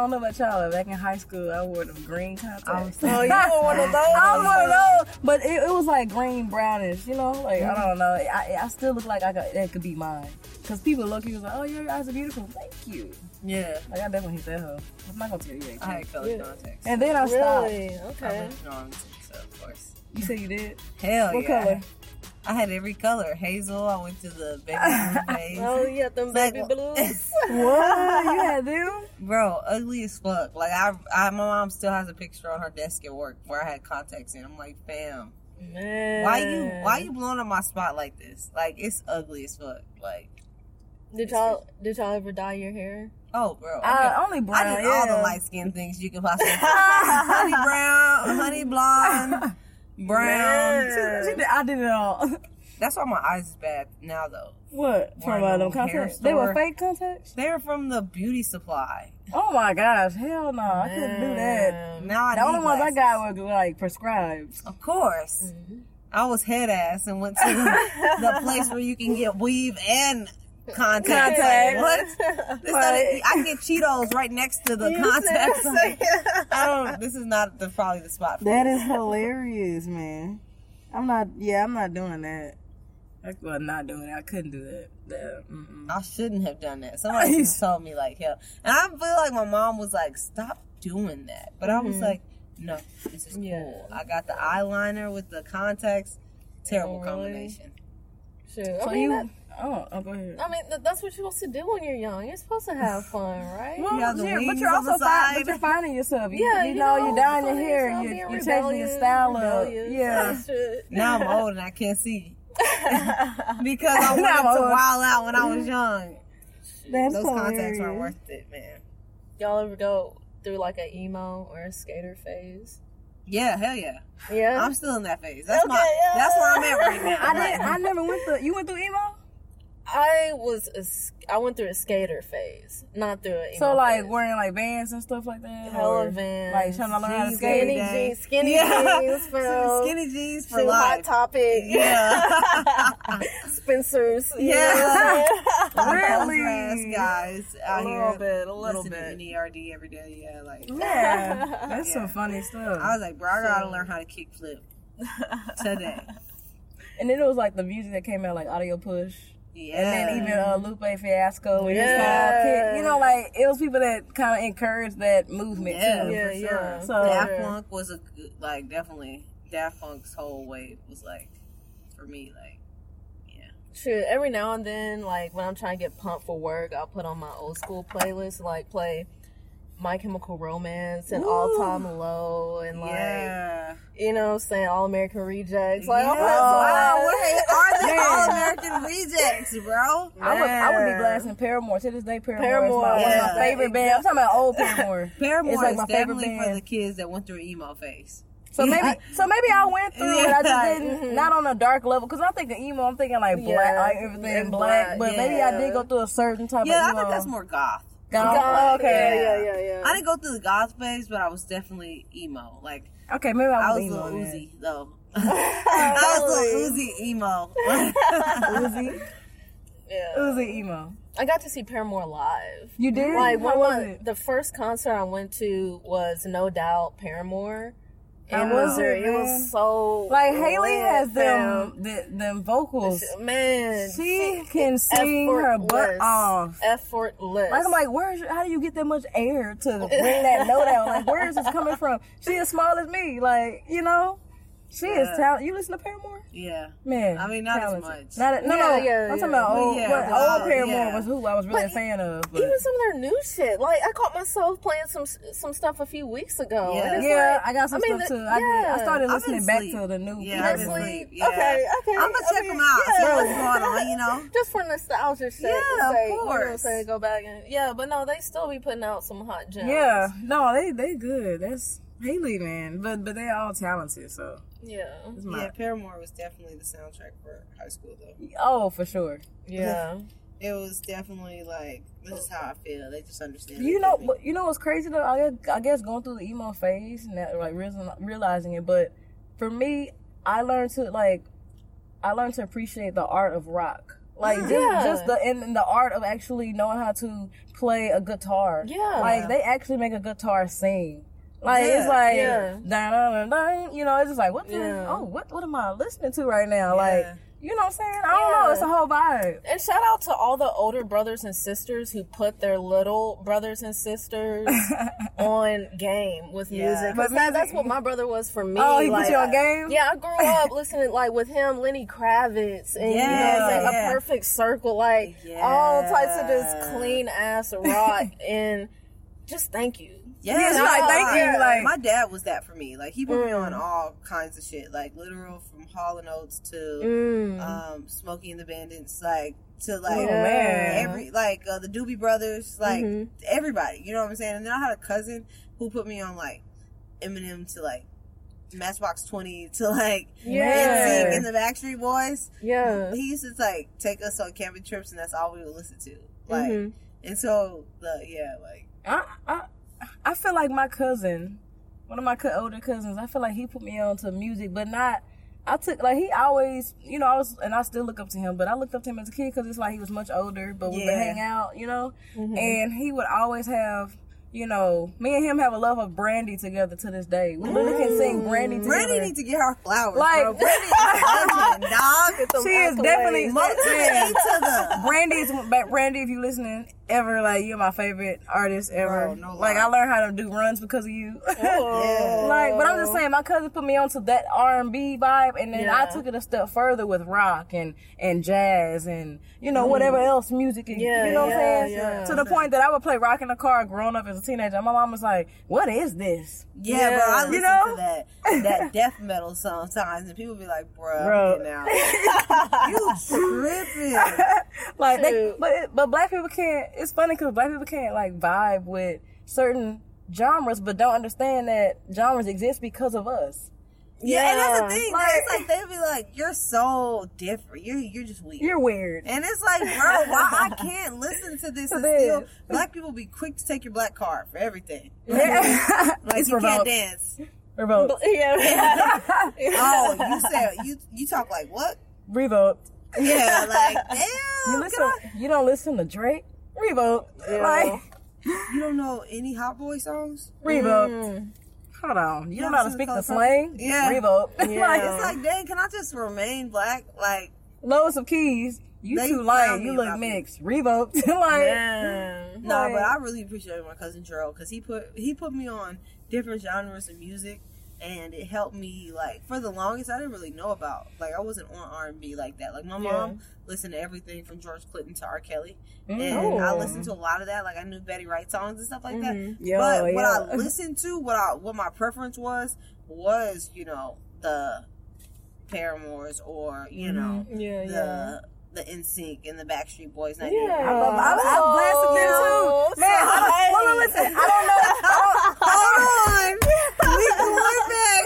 don't know about y'all. but Back in high school, I wore them green contacts. Oh, you were one of those. I was one of those, but it, it was like green brownish, you know. Like I mm-hmm. don't know. I, I still look like I could, that could be mine. Cause people look, he was like, "Oh, your eyes are beautiful." Thank you. Yeah. Like I definitely hit that hoe. I'm not gonna tell you that. I had color contacts. And then I stopped. Really? Okay. I've been drawn to, so of course. You said you did. Hell What yeah. color? I had every color. Hazel. I went to the baby blue phase. Oh, you got them Like- baby blues. What? you had them? Bro, ugly as fuck. Like I, I, my mom still has a picture on her desk at work where I had contacts in. I'm like, fam, Man. why you, why you blowing up my spot like this? Like it's ugly as fuck. Like, Did y'all did y'all ever dye your hair? oh, bro, Uh, only brown. I did yeah. all the light skin things you could possibly. honey brown, honey blonde, brown. Man. She did- I did it all. That's why my eyes is bad now though. What? From uh, them contacts? They were fake contacts? They were from the beauty supply. Oh my gosh, hell no. I couldn't do that. Man. Now I The only need ones I got were like prescribed. Of course. Mm-hmm. I was head ass and went to the place where you can get weave and contacts. Contacts. What? This not a- I get Cheetos right next to the You contacts. said- I don't. This is not the probably the spot. For That me. is hilarious, man. I'm not, yeah, I'm not doing that. I was not doing it. I couldn't do that. that. I shouldn't have done that. Somebody just told me like hell, and I feel like my mom was like, "Stop doing that," but I was mm-hmm. like, "No, this is Yeah. cool." I got the eyeliner with the contacts. Terrible Oh, really? combination. Shit. So I mean, you, that- oh, oh, go ahead. I mean, th- that's what you're supposed to do when you're young. You're supposed to have fun, right? Well, you know, yeah, but you're also fi- but you're finding yourself. You, yeah, you, know, you're dyeing your hair. yourself, You're, being you're changing your rebellious, style up. Yeah. Now I'm old and I can't see because I wanted Now I'm to wild out when I was young. That's Those contacts weren't worth it, man. Y'all ever go through like an emo or a skater phase? Yeah, hell yeah. Yeah. I'm still in that phase. That's my. Yeah. That's where I'm at right now. I didn't. I never went through. You went through emo. I was a, s- I went through a skater phase, not through an So like phase. wearing like bands and stuff like that. Hella or, Vans, Like trying to learn how to skate. skinny day. jeans, skinny Yeah. jeans, bro. Skinny jeans for Shoe hot life. topic. Yeah. Spencer's. you Yeah. know what I'm saying? Really? Ass guys out A here. little bit, a little listening bit. to NERD every day. Yeah, like Yeah, that's Yeah. some funny stuff. I was like, bro, I gotta learn how to kick flip today. and then it was like the music that came out, like Audio Push. Yeah. And then even uh, Lupe Fiasco and Yeah. yeah. you know, like it was people that kind of encouraged that movement Yeah, too. Yeah, for yeah. sure. So- Daft Yeah. Punk was a like definitely Daft Punk's whole wave was like for me like yeah Shit, every now and then, like when I'm trying to get pumped for work, I'll put on my old school playlist, like play My Chemical Romance and Ooh. All Time Low and like yeah. you know, what I'm saying All American Rejects. Like, yeah. I'm wow, are the All American rejects, bro? I would, I would be blasting Paramore to this day. Paramore, Paramore, is my, one of my favorite band. I'm talking about old Paramore. Paramore It's like is my favorite definitely for the kids that went through emo phase. So maybe, so maybe I went through it. I just didn't, mm-hmm. not on a dark level, because I'm thinking emo. I'm thinking like black, Yeah. like everything black. black, But maybe I did go through a certain type Yeah, I of emo. think that's more goth. Goth? God, okay, yeah, yeah, yeah, yeah. I didn't go through the goth phase, but I was definitely emo. Like okay, maybe I I was, was emo. a then. Uzi though. I was a Uzi emo. Uzi, yeah. Uzi emo. I got to see Paramore live. You did? Like How was one it? the first concert I went to was no doubt Paramore in was it, man? was so Like Hayley has them, the, them vocals. Man, She can sing her butt off. Effortless. Like I'm like, where's how do you get that much air to bring that note out? Like, where is this coming from? She as small as me. Like, you know, she is talented. You listen to Paramore, yeah. man. I mean, not as talented. much. Not a, no, Yeah, no. yeah, I'm yeah. talking about old. yeah, but but, old uh, Paramore yeah. was who I was really But a fan of. But. even some of their new shit. Like I caught myself playing some some stuff a few weeks ago. Yeah. yeah, like- I got some I mean, stuff the- too. I, did, I started listening back asleep. to the new. Yeah, I've I've been been asleep. asleep. Yeah. Okay, okay. I'm gonna check mean, them out. Yeah. what's going on, you know. just for nostalgia sake. Yeah, of like, You know what I'm course. Go back and yeah, but no, they still be putting out some hot gems. Yeah, no, they they good. That's Hayley, man. But but they all talented. So yeah, my, Yeah, Paramore was definitely the soundtrack for high school, though. oh for sure. yeah. It was definitely like this is how I feel. They just understand. You know, but you know what's crazy though? I guess, I guess going through the emo phase and that, like realizing, realizing it. But for me, I learned to like, I learned to appreciate the art of rock. Like just, Yeah. just the in, in the art of actually knowing how to play a guitar. Yeah. Like they actually make a guitar sing. Like Yeah, it's like yeah. dun, dun, dun, dun, you know, it's just like what the Yeah. oh what what am I listening to right now? Like you know what I'm saying? I don't know, it's a whole vibe. And shout out to all the older brothers and sisters who put their little brothers and sisters on game with music. But that, that's what my brother was for me. Oh, he like, put you on game? Yeah, I grew up listening like with him, Lenny Kravitz, and Yeah, you know, yeah. a perfect circle, like all types of just clean ass rock, and just thank you. Yeah, Yeah, like, thank you, like- my dad was that for me. Like he put me Mm. on all kinds of shit, like literal from Hall and Oates to Mm. um, Smokey and the Bandits, like to like Oh, every like uh, the Doobie Brothers, like Mhm. everybody. You know what I'm saying? And then I had a cousin who put me on like Eminem to like Matchbox Twenty to like Yeah. NSYNC and the Backstreet Boys. yeah. He used to like take us on camping trips, and that's all we would listen to. Like, Mhm. and so the yeah, like I, I I feel like my cousin, one of my older cousins, I feel like he put me on to music, but not. I took like he always, you know, I was and I still look up to him, but I looked up to him as a kid because it's like he was much older, but we would hang out, you know, Mhm. and he would always have. You know, me and him have a love of brandy together to this day. We literally can sing brandy together. Brandy need to get her flowers, Like- bro. Brandy is dog. she is definitely Mo to the yeah. To the. Brandy is Brandy. If you listening ever, like you're my favorite artist ever. Bro, no like. I learned how to do runs because of you. Oh. like, but I'm just saying, my cousin put me onto that R and B vibe, and then I took it a step further with rock and and jazz and you know whatever else music. Mm. Yeah, you know what yeah, I'm saying? yeah. To the point that I would play rock in the car growing up as a teenager. And my mom was like, "What is this?" Yeah, bro. I listen You know? to that that death metal sometimes, and people be like, "Bro, Bro. now you tripping." like, they, but but black people can't. It's funny because black people can't like vibe with certain genres, but don't understand that genres exist because of us. Yeah, and that's the thing. Like- Like, it's like they be like, "You're so different. You're you're just weird." You're weird. and it's like, bro, why I can't listen to this and still black people be quick to take your black card for everything. Yeah. Like it's you can't revolt. dance. Revolt. Yeah. Oh, you said you you talk like what? Revolt. Yeah, like damn. You can listen. I- You don't listen to Drake. Revolt. Yeah. Like you don't know any Hot Boy songs? Revolt. Mm. Hold on. You You don't know how to speak the slang. Yeah. Revolt. Yeah. like It's like, dang, can I just remain black? Like, loads of keys. You They too light. You look about me. mixed. Revolt. like Man. no, but I really appreciate my cousin Gerald because he put he put me on different genres of music, and it helped me. Like for the longest, I didn't really know about. Like I wasn't on R and B like that. Like my mom listened to everything from George Clinton to R. Kelly, and I Oh. listened to a lot of that. Like I knew Betty Wright songs and stuff like that. Mhm. Yo, but what yeah. I listened to, what I what my preference was, was you know the Paramours or you know Yeah, the yeah. the NSYNC and the Backstreet Boys. Yeah. I love. I, I blasted them Oh, too. Man, I, hold on, listen. I don't know. I don't, Hold on, we going back.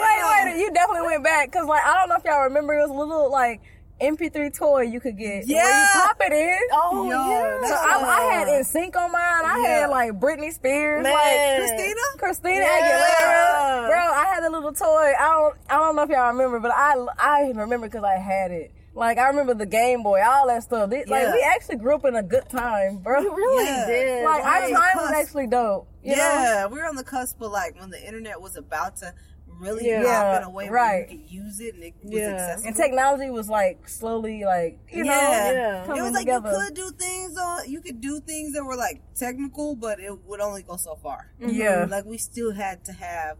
Wait, wait. You definitely went back because, like, I don't know if y'all remember. It was a little like MP3 toy you could get. Where Yeah. you pop it in. Oh, Yo, yeah. So I, I had uh, NSYNC on mine. I Yeah. had like Britney Spears, Man. like Christina. Christina Yeah. Aguilera. Bro, I had a little toy. I don't, I don't know if y'all remember, but I, I remember because I had it. Like I remember the Game Boy, all that stuff. They- Like we actually grew up in a good time, bro. You really Yeah. did. Like our Right. time was actually dope. You know? yeah, we were on the cusp of like when the internet was about to really Yeah. pop in a way where right. you could use it and it was Yeah. accessible. And technology was like slowly, like you know, Yeah. Yeah. it was like together. you could do things on you could do things that were like technical, but it would only go so far. Mm-hmm. Yeah. Like we still had to have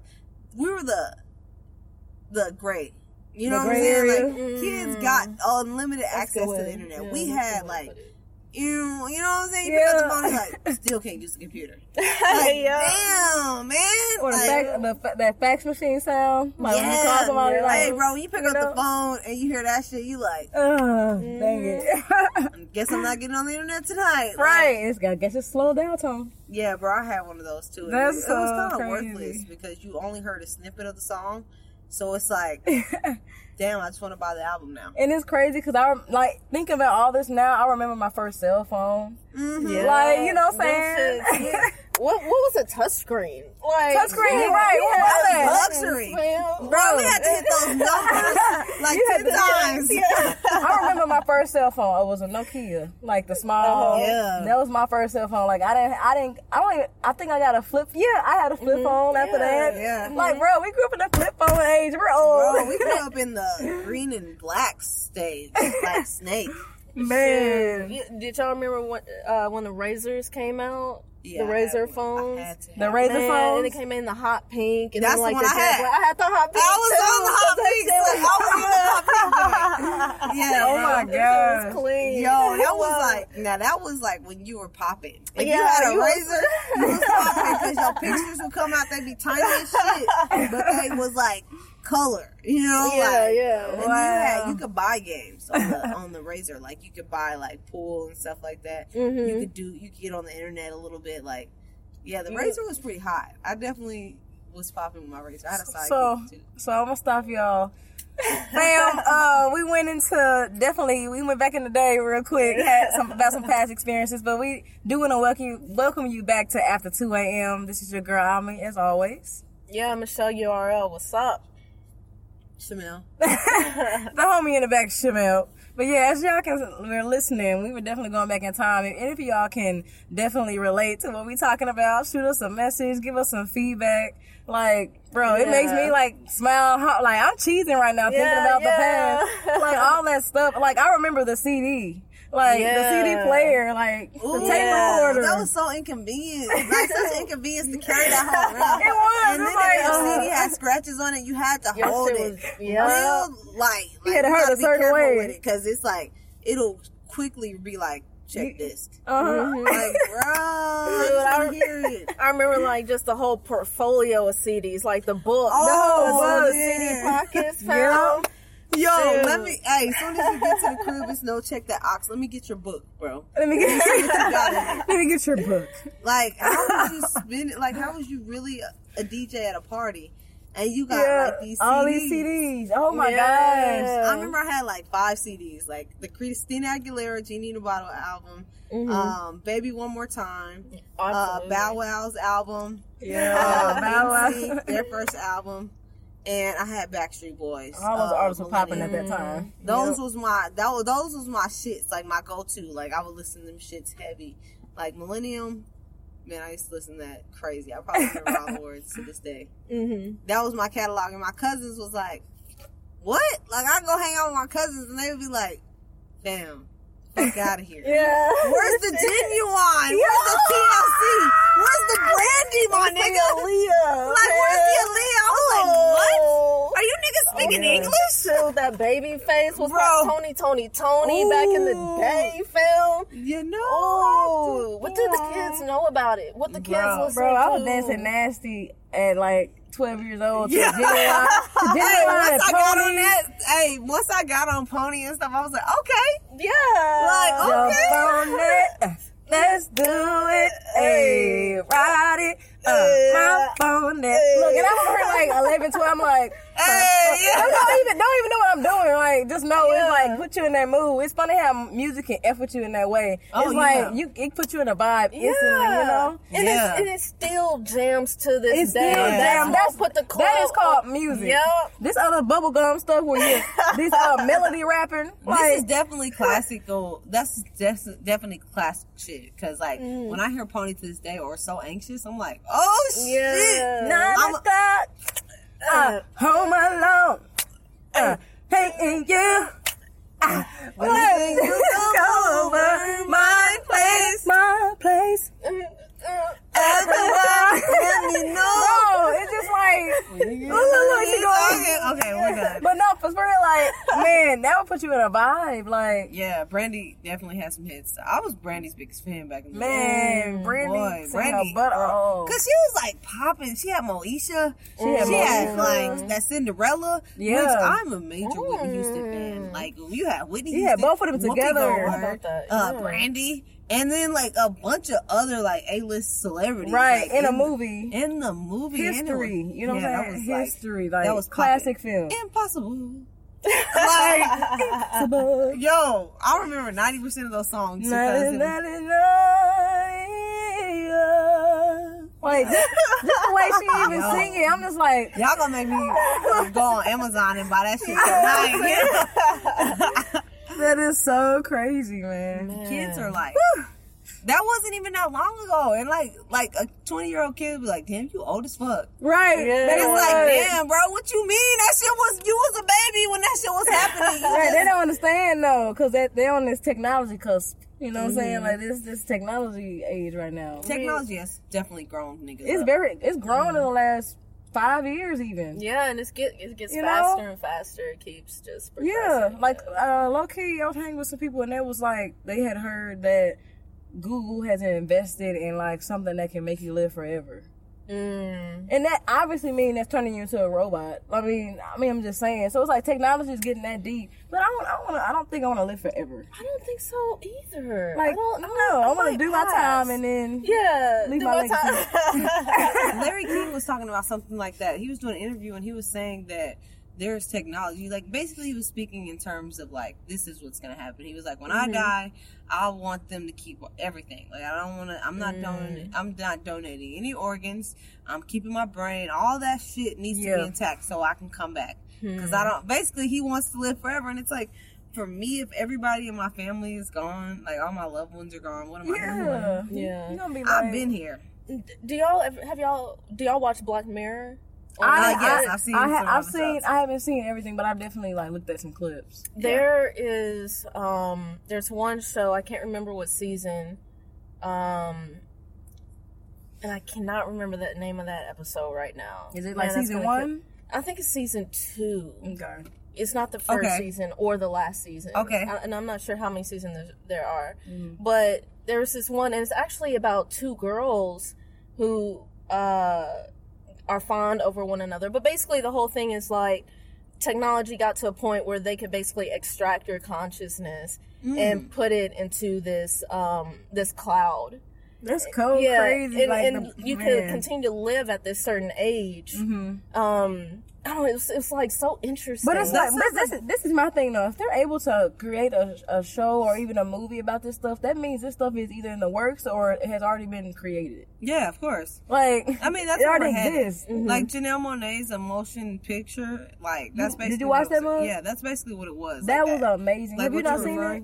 we were the the great. You know The what I'm saying? area? Like kids got mm-hmm. unlimited That's access to the internet. Yeah, we had good way to like. You know, you know what I'm saying? You pick up the phone and like still can't use the computer. Like, yeah. damn, man. Or the Like, fax, the, that fax machine sound. Like when you yeah. call somebody, like, hey, bro, when you pick you up know? the phone and you hear that shit, you like, uh, dang it. guess I'm not getting on the internet tonight. Like, right. It's got, guess it's slow down, Tom. Yeah, bro, I had one of those too. That's it, it so was kind of worthless because you only heard a snippet of the song, so it's like, damn, I just want to buy the album now. And it's crazy because I like thinking about all this now. I remember my first cell phone. Mm-hmm. Yeah. Like you know what I'm saying? shits, yeah. what what was a touchscreen? Like Touchscreen, yeah, right, we what was that? Luxury. fam. Bro, we had to hit those numbers like You had ten to- times. Yeah. I remember my first cell phone. It was a Nokia, like the small. Oh, yeah. That was my first cell phone. Like I didn't, I didn't, I don't. Even, I think I got a flip. Yeah, I had a flip mm-hmm. phone after Yeah, that. yeah. Like, mm-hmm. bro, we grew up in the flip phone age. We're old. Bro, we grew up in the green and black stage, like Snake. Man, Yeah, Did y'all remember when uh, when the razors came out? Yeah, the razor had one. I phones. the razor Man, phones. and it came in the hot pink, and That's then like the one the I had. jet black. I had the hot pink. I was too, on the hot 'cause that pink. I was on the hot pink. Yeah. Oh my That shit God. was clean. Yo, that was like now that was like when you were popping. If you had a you was- razor, you was popping because your pictures would come out. They'd be tiny as shit, but they was like color. You know, Yeah, like, yeah. And you had you could buy games on the on the razor. Like you could buy like pool and stuff like that. Mhm. You could do you could get on the internet a little bit. Like yeah, the Yeah. razor was pretty hot. I definitely was popping with my razor. I had a side So, too. so I'm gonna stop y'all. Fam, uh, we went into definitely. We went back in the day real quick. Had some about some past experiences, but we do want to welcome you, welcome you back to after 2 a.m. This is your girl Ami, as always. Yeah, Michelle URL. What's up? Chanel. the homie in the back, Shamel. But yeah, as y'all can we're listening, we were definitely going back in time. And if y'all can definitely relate to what we talking about, shoot us a message, give us some feedback. Like, bro, it makes me like smile. Like I'm cheesing right now thinking Yeah, about the past, like all that stuff. Like I remember the CD, like the CD player, like the tape Yeah. recorder. That was so inconvenient. Like such an inconvenience to carry that whole around. It was. And It's then like, if your uh, CD had scratches on it, you had to Your hold shit it. was- yeah. Real like, You had to hurt a be certain careful way. with it because it's like it'll quickly be like check disc. uh-huh. Like, bro, Dude, I I- can hear it. I remember like just the whole portfolio of CDs, like the book, Oh, the, the yeah. CD pockets, Yeah. Yo, Dude. let me. Hey, as soon as you get to the crib, it's no check that ox. Let me get your book, bro. Let me get let me get your book. Like, how was you spending? Like, how was you really a, a DJ at a party, and you got Yeah, like these CDs? all these CDs. Oh my Yeah. gosh. I remember I had like five CDs, like the Christina Aguilera Genie in a Bottle album, Mhm. um, Baby One More Time, uh, Bow Wow's album, Yeah, uh, Bow Wow. Their first album, and I had Backstreet Boys. All those uh, artists were popping at that time. Those was my that was, those was my shits, like my go to. Like I would listen to them shits heavy, like Millennium. Man, I used to listen to that crazy. I probably remember all the words to this day. Mhm. That was my catalog, and my cousins was like, "What?" Like I go hang out with my cousins, and they would be like, "Damn, fuck out of here." Yeah. Where's the Ginuwine? Where's the TLC? Where's the brandy, my nigga? Leah. Like, where's the Aaliyah? I was like, what? Oh. Are you niggas oh, speaking Yeah. English? Still, that Babyface was Bro. like Tony, Tony, Tony back in the day, film. You know. Oh, what did the kids know about it? What the kids Bro. listen Bro, I was dancing nasty at like 12 years old. To Yeah. Ginuwine, to Hey, once and I got on that, hey, once I got on Pony and stuff, I was like, okay, Yeah. That mood. It's funny how music can f with you in that way. Oh, it's like you it put you in a vibe instantly. Yeah. You know. And, Yeah. it's, and it still jams to this It's day. still That's jam. what That's put the club that is called on- music. Yup. This other bubblegum stuff where you this uh melody rapping. this is Like definitely classical. That's des- definitely classic shit. Cause like Mm. when I hear Pony to this day or so anxious, I'm like, oh shit. Yeah. none I'm- of. Uh, home alone. Uh, hating you. You go over my place, my place. Everyone, let me know. It's just like look, look, look, she going. Okay, okay, we're done. But no, for real, like man, that would put you in a vibe. Like Yeah, Brandy definitely has some hits. I was Brandy's biggest fan back in the day. man, mm, Boy, Brandy, sang her Brandy, butt girl. off. Cause she was like popping. She had Moesha. She had had, Moesha. like that Cinderella. Yeah. Which I'm a major Whitney Houston mm. fan. Like you had Whitney. You had Houston, both of them together. Goldberg, about that? Uh, Yeah. Brandy, and then like a bunch of other like A-list celebrities. Right like, in a movie, In the movie, history. was- You know what I'm that saying? was, history, like that was classic film. impossible. like, yo, I remember ninety percent of those songs. because it was- Like just, just the way she even Yo. sing it, I'm just like, Y'all gonna make me go on Amazon and buy that shit tonight. that is so crazy, man. Man. Kids are like, that wasn't even that long ago, and like, like a 20 year old kid would be like, "Damn, you old as fuck." Right. Yeah. They It's like, damn, bro, what you mean? That shit was you was a baby when that shit was happening. Right, they don't understand though, cause they they on this technology cusp. You know what I'm saying? Mm-hmm. Like this this technology age right now. Technology has definitely grown niggas. It's up. very it's grown in the last five years even. Yeah, and it's get it gets You know? faster and faster. It keeps just Yeah, like uh, low key, I was hanging with some people, and it was like they had heard that Google has invested in like something that can make you live forever, Mm. and that obviously mean that's turning you into a robot. I mean, I mean, I'm just saying. So it's like technology is getting that deep, but I don't, I want to, I don't think I want to live forever. I don't think so either. Like, I don't, no, I, I want to do my time and then yeah, Leave do my my time. Larry King was talking about something like that. He was doing an interview and he was saying that there's technology. Like basically, he was speaking in terms of like this is what's gonna happen. He was like, when I mm-hmm. die, I want them to keep everything. Like I don't want to. I'm not donating. Mm. I'm not donating any organs. I'm keeping my brain. All that shit needs to be intact so I can come back. Because I hmm. don't. Basically, he wants to live forever, and it's like. For me, if everybody in my family is gone, like all my loved ones are gone, what am I doing? yeah, Yeah. You're gonna be like, I've been here. do y'all have y'all do y'all watch Black Mirror? I, yes, I've seen I, some ha- I've seen. I haven't seen everything, but I've definitely like looked at some clips. There is um there's one show I can't remember what season um and I cannot remember the name of that episode right now. Is it like that's season one? ki- I think it's season 2. Okay. It's not the first Okay. season or the last season. Okay. I- and I'm not sure how many seasons there, are. Mm-hmm. But there's this one, and it's actually about two girls who uh, are fond over one another. But basically, the whole thing is like technology got to a point where they could basically extract your consciousness Mm. and put it into this um, this cloud. That's cold, yeah, crazy. and, like and the, you man. could continue to live at this certain age. Mhm. Um, I don't know. It's, it's like so interesting. But it's like That this, this, is, this is my thing though. If they're able to create a, a show or even a movie about this stuff, that means this stuff is either in the works or it has already been created. Yeah, of course. Like I mean, that's it already we're headed. exists. Like Janelle Monae's a motion picture. Like that's basically. did you what watch it that was. movie? Yeah, that's basically what it was. That like was amazing. Like Have you not you're seen that?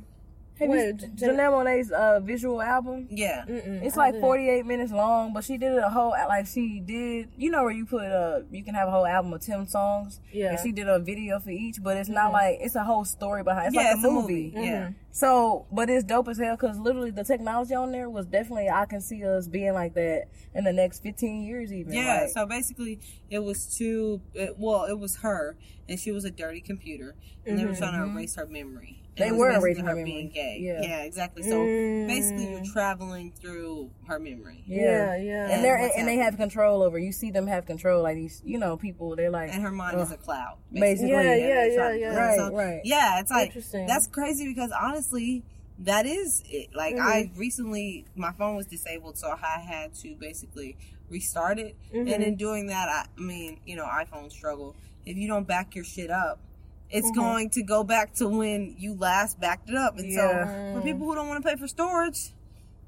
Have Wait, you, Jan- Janelle Monae's uh, visual album? Yeah. Mm-mm, It's like 48 minutes long, but she did it a whole like she did. You know where you put a, you can have a whole album of 10 songs. Yeah. And she did a video for each, but it's not mm-hmm. like it's a whole story behind. It's yeah, like it's a movie. Yeah. Mm-hmm. So, but it's dope as hell because literally the technology on there was definitely I can see us being like that in the next 15 years even. Yeah, Like, so basically, it was two. It, well, it was her, and she was a dirty computer, and they were mm-hmm. trying to erase her memory. And They were basically erasing her her being gay. Yeah. Yeah, exactly. So basically, you're traveling through her memory Yeah, yeah. And they're what's and they have control over. You see them have control like these, you know, people. They're like, and her mind is a cloud. Basically. Yeah, yeah, they're yeah, yeah. Right, so- right. Yeah, it's like Interesting. that's crazy because honestly, that is it. Like Mm-hmm. I recently, my phone was disabled, so I had to basically restart it. Mm-hmm. And in doing that, I, I mean, you know, iPhone struggle. If you don't back your shit up, it's Mm-hmm. going to go back to when you last backed it up. And so, for people who don't want to pay for storage,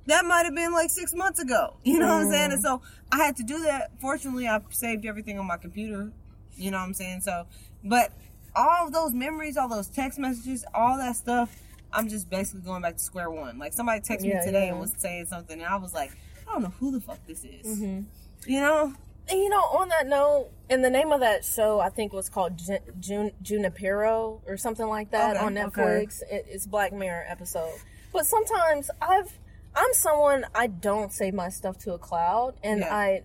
that might have been like six months ago. You know what I'm saying? And so I had to do that. Fortunately, I saved everything on my computer. You know what I'm saying? So, but all of those memories, all those text messages, all that stuff, I'm just basically going back to square one. Like somebody texted Yeah, me today yeah. and was saying something, and I was like, I don't know who the fuck this is. Mm-hmm. You know? You know, on that note, and the name of that show I think was called Jun- Jun- Junipero or something like that Okay, on okay. Netflix. It, it's Black Mirror episode. But sometimes I've I'm someone I don't save my stuff to a cloud, and Yeah. I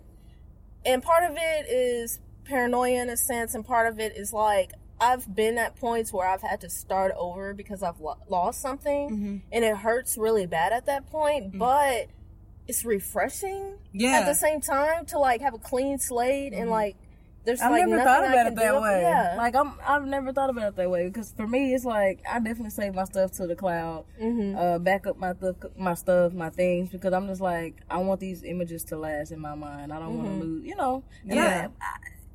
and part of it is paranoia in a sense, and part of it is like I've been at points where I've had to start over because I've lo- lost something, Mm-hmm. and it hurts really bad at that point, but it's refreshing Yeah. Mm-hmm. at the same time to like have a clean slate and like there's I've like never nothing thought I about can it that do. way. Yeah. Like I'm, I've never thought about it that way because for me, it's like I definitely save my stuff to the cloud, Mm-hmm. uh, back up my th- my stuff, my things because I'm just like I want these images to last in my mind. I don't want Mm-hmm. to lose, you know. And Yeah. I,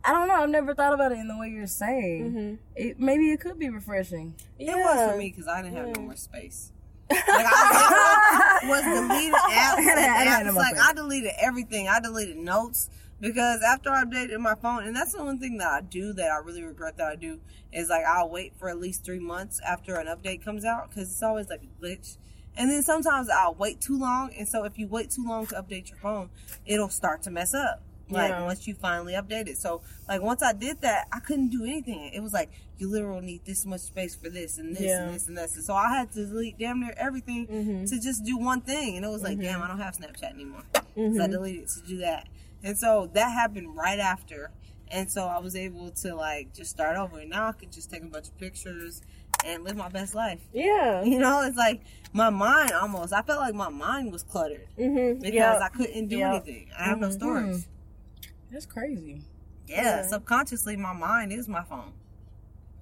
I don't know. I've never thought about it in the way you're saying. Mm-hmm. It maybe it could be refreshing. It was for me because I didn't have no more space. Like I was deleting apps and apps. Like I deleted everything. I deleted notes because after I updated my phone, and that's the one thing that I do that I really regret that I do is like I'll wait for at least three months after an update comes out because it's always like a glitch. And then sometimes I'll wait too long, and so if you wait too long to update your phone, it'll start to mess up. Like Yeah. once you finally update it. So like once I did that, I couldn't do anything. It was like you literally need this much space for this and this Yeah. and this and this. And so I had to delete damn near everything Mhm. to just do one thing. And it was like, Mhm. damn, I don't have Snapchat anymore. Mhm. So I deleted to do that. And so that happened right after. And so I was able to like just start over. And now I could just take a bunch of pictures and live my best life. Yeah. You know, it's like my mind almost, I felt like my mind was cluttered Mm-hmm. because Yeah. I couldn't do Yep. anything. I have no Mhm. That's crazy. Yeah, subconsciously, my mind is my phone.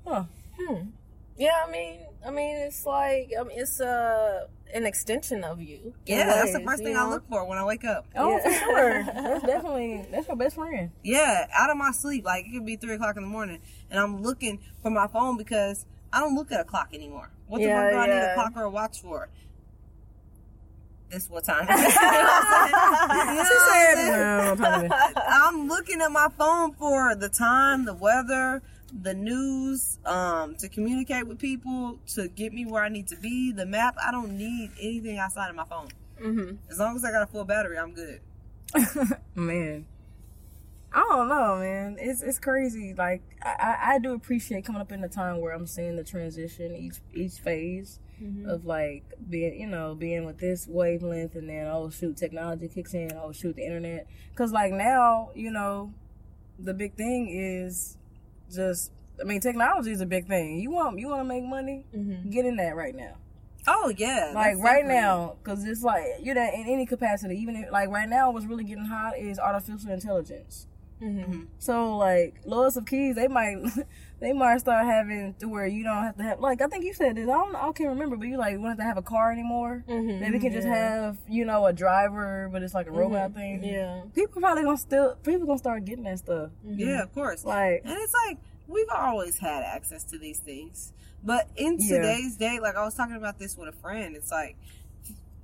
Huh. Hmm. Yeah, I mean, I mean, it's like, I mean, it's uh, an extension of you. Yeah, that's the first thing I look for when I wake up. Oh, Yeah. for sure. That's definitely that's your best friend. Yeah, out of my sleep. Like it could be three o'clock in the morning, and I'm looking for my phone because I don't look at a clock anymore. What the fuck do I need a clock or a watch for? This what time? it is. You know what I'm said, saying? no. I'm looking at my phone for the time, the weather, the news, um, to communicate with people, to get me where I need to be, the map. I don't need anything outside of my phone. Mm-hmm. As long as I got a full battery, I'm good. man. I don't know, man. It's it's crazy. Like I, I, I do appreciate coming up in a time where I'm seeing the transition each each phase of like being you know being with this wavelength and then oh shoot technology kicks in oh shoot the internet because like now you know the big thing is just I mean technology is a big thing. You want you want to make money, Mm-hmm. get in that right now. Oh yeah, like right definitely- now because it's like you know in any capacity even if, like right now what's really getting hot is artificial intelligence Mm-hmm. so like Lois of Keys they might they might start having to where you don't have to have like I think you said this I don't I can't remember but you like you don't have to have a car anymore Mm-hmm. maybe we can just have you know a driver but it's like a robot thing Yeah. people probably gonna still people gonna start getting that stuff Yeah, of course. like And it's like we've always had access to these things. But in Yeah. today's day, like I was talking about this with a friend, it's like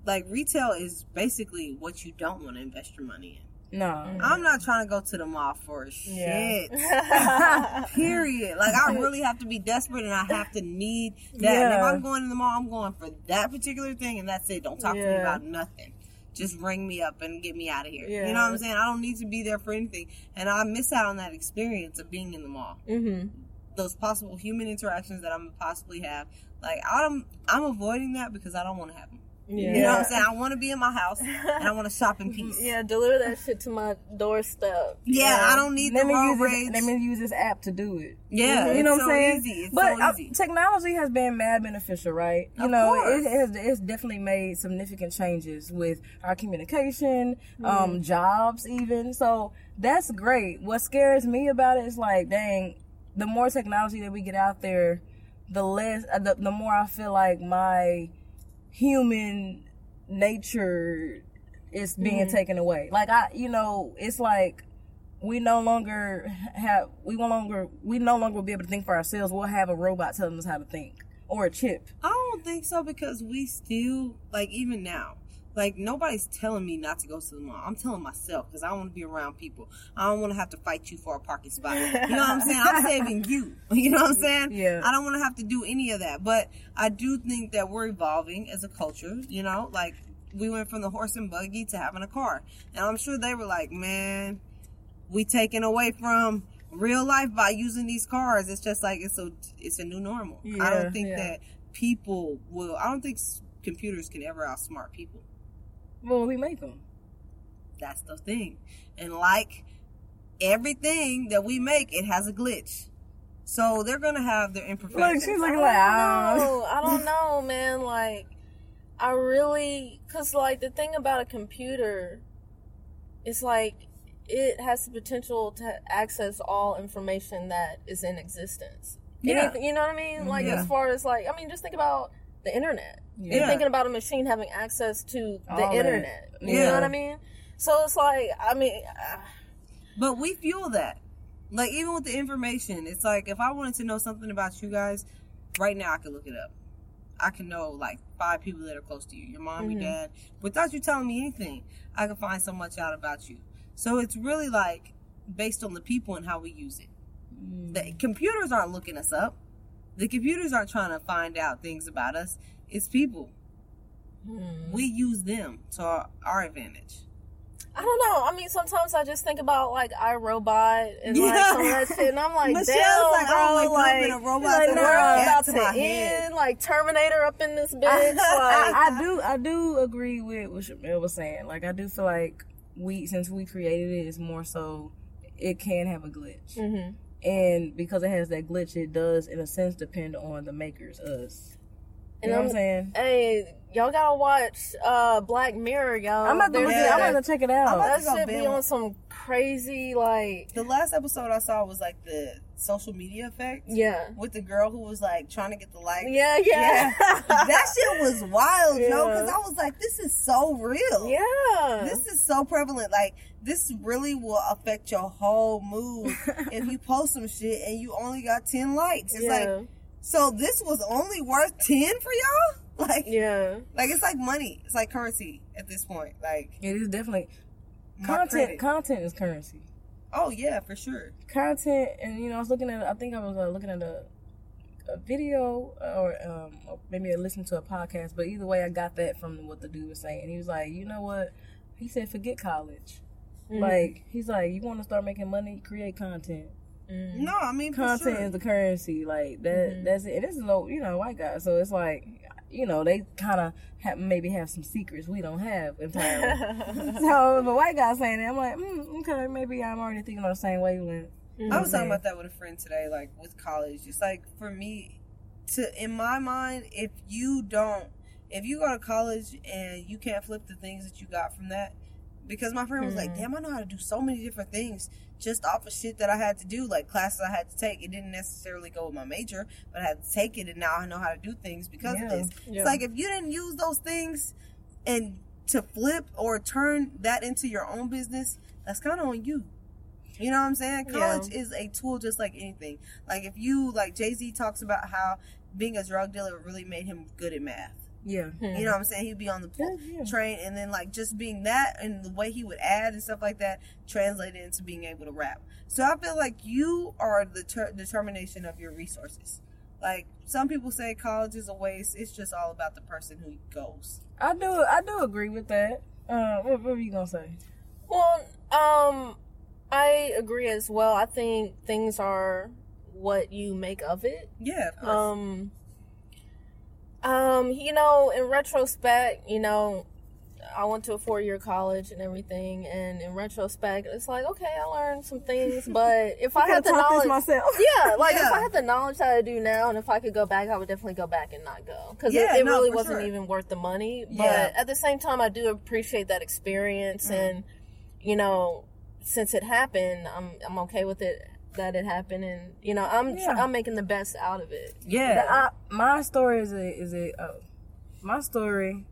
like retail is basically what you don't want to invest your money in. No I'm not trying to go to the mall for shit. Yeah. Period. Like I really have to be desperate and I have to need that. And if I'm going to the mall, I'm going for that particular thing and that's it. Don't talk to me about nothing. Just ring me up and get me out of here. You know what I'm saying? I don't need to be there for anything. And I miss out on that experience of being in the mall mm-hmm. those possible human interactions that I'm possibly have. Like I'm I'm avoiding that because I don't want to have them. Yeah. You know what I'm saying? I want to be in my house and I want to shop in peace. Yeah, deliver that shit to my doorstep. Yeah, I don't need let the me use this, let me use this app to do it yeah, you know what I'm saying? easy. It's but so uh, technology has been mad beneficial, right? You Of know, course. it has it's definitely made significant changes with our communication, Mm-hmm. um, jobs, even. So that's great. What scares me about it is like, dang, the more technology that we get out there, the less, uh, the, the more I feel like my human nature is being Mm-hmm. taken away. Like I, you know, it's like we no longer have we no longer we no longer will be able to think for ourselves. We'll have a robot telling us how to think or a chip. I don't think so because we still like even now. Like nobody's telling me not to go to the mall. I'm telling myself because I want to be around people. I don't want to have to fight you for a parking spot. You know what I'm saying? I'm saving you. You know what I'm saying? Yeah. I don't want to have to do any of that. But I do think that we're evolving as a culture. You know, like we went from the horse and buggy to having a car, and I'm sure they were like, man, we taken away from real life by using these cars. It's just like it's a it's a new normal. I don't think yeah. that people will. I don't think computers can ever outsmart people. Well, we make them. That's the thing. And like everything that we make, it has a glitch. So they're gonna have their imperfections. Look, she's looking I like, don't ah. know. I don't know, man. Like, I really, cause like the thing about a computer, it's like it has the potential to access all information that is in existence. Yeah. Anything- you know what I mean? Like Yeah. as far as like, I mean, just think about the internet. Yeah. You're thinking about a machine having access to the All that. internet. You Yeah. know what I mean? So it's like, I mean, uh, But we fuel that. Like even with the information, it's like if I wanted to know something about you guys, right now I could look it up. I can know like five people that are close to you, your mom, Mhm. your dad, without you telling me anything. I can find so much out about you. So it's really like based on the people and how we use it. Mm. The computers aren't looking us up. The computers aren't trying to find out things about us. It's people. Hmm. We use them to our, our advantage. I don't know. I mean, sometimes I just think about like iRobot and like Yeah. some of that shit, and I'm like, Michelle's damn, like, bro, I like, in a robot like that the works world about to to end, like Terminator up in this bitch. like, I do I do agree with what Shamil was saying. Like I do feel like we since we created it, it's more so it can have a glitch, mhm. And because it has that glitch, it does in a sense depend on the makers, us. You And know what I'm- I'm saying? Hey, y'all gotta watch uh Black Mirror, y'all. I'm about to look Yeah. it. I'm that- about to check it out. That should be on some crazy like The last episode I saw was like the social media effect yeah. with the girl who was like trying to get the likes. Yeah, yeah. that shit was wild, yo. Because I was like, this is so real. Yeah. This is so prevalent. Like, this really will affect your whole mood if you post some shit and you only got 10 likes. It's yeah. like, so this was only worth 10 for y'all? Like, yeah. like it's like money. It's like currency at this point. Like, It is definitely my content. credit. Content is currency. Oh, yeah, for sure. Content, and you know, I was looking at. I think I was uh, looking at a, a video or um, or maybe I listened to a podcast. But either way, I got that from what the dude was saying. He was like, you know what? He said, forget college. Mhm. Like he's like, you want to start making money, create content. Mhm. No, I mean, for Content sure. is the currency. Like that. Mhm. That's it. And this is no, you know, white guy. So it's like, you know, they kind of have maybe have some secrets we don't have in entirely. so the white guy saying that, I'm like, mm, okay, maybe I'm already thinking on the same wavelength. I was talking about that with a friend today, like with college. It's like for me, to in my mind, if you don't, if you go to college and you can't flip the things that you got from that, because my friend was like, Mhm. "Damn, I know how to do so many different things just off of shit that I had to do, like classes I had to take. It didn't necessarily go with my major, but I had to take it, and now I know how to do things because Yeah. of this. Yeah. It's like if you didn't use those things and to flip or turn that into your own business, that's kind of on you. You know what I'm saying? Yeah. College is a tool just like anything. Like if you like Jay Z talks about how being a drug dealer really made him good at math. Yeah. You know what I'm saying? He'd be on the Yeah, yeah. train and then like just being that and the way he would add and stuff like that translated into being able to rap. So I feel like you are the ter- determination of your resources. Like some people say college is a waste. It's just all about the person who goes. I do. I do agree with that. Uh, what, what were you gonna say? Well, um, I agree as well. I think things are what you make of it. Yeah, of course. Um, um, you know, in retrospect, you know, I went to a four year college and everything, and in retrospect, it's like, okay, I learned some things, but if I had the knowledge, myself. yeah, like if I had the knowledge that I do now, and if I could go back, I would definitely go back and not go because Yeah, it, it no, really wasn't sure. even worth the money. But Yeah. at the same time, I do appreciate that experience, Mm. and you know, since it happened, I'm I'm okay with it that it happened, and you know, I'm Yeah. I'm making the best out of it. yeah. I, my story is a is a uh, my story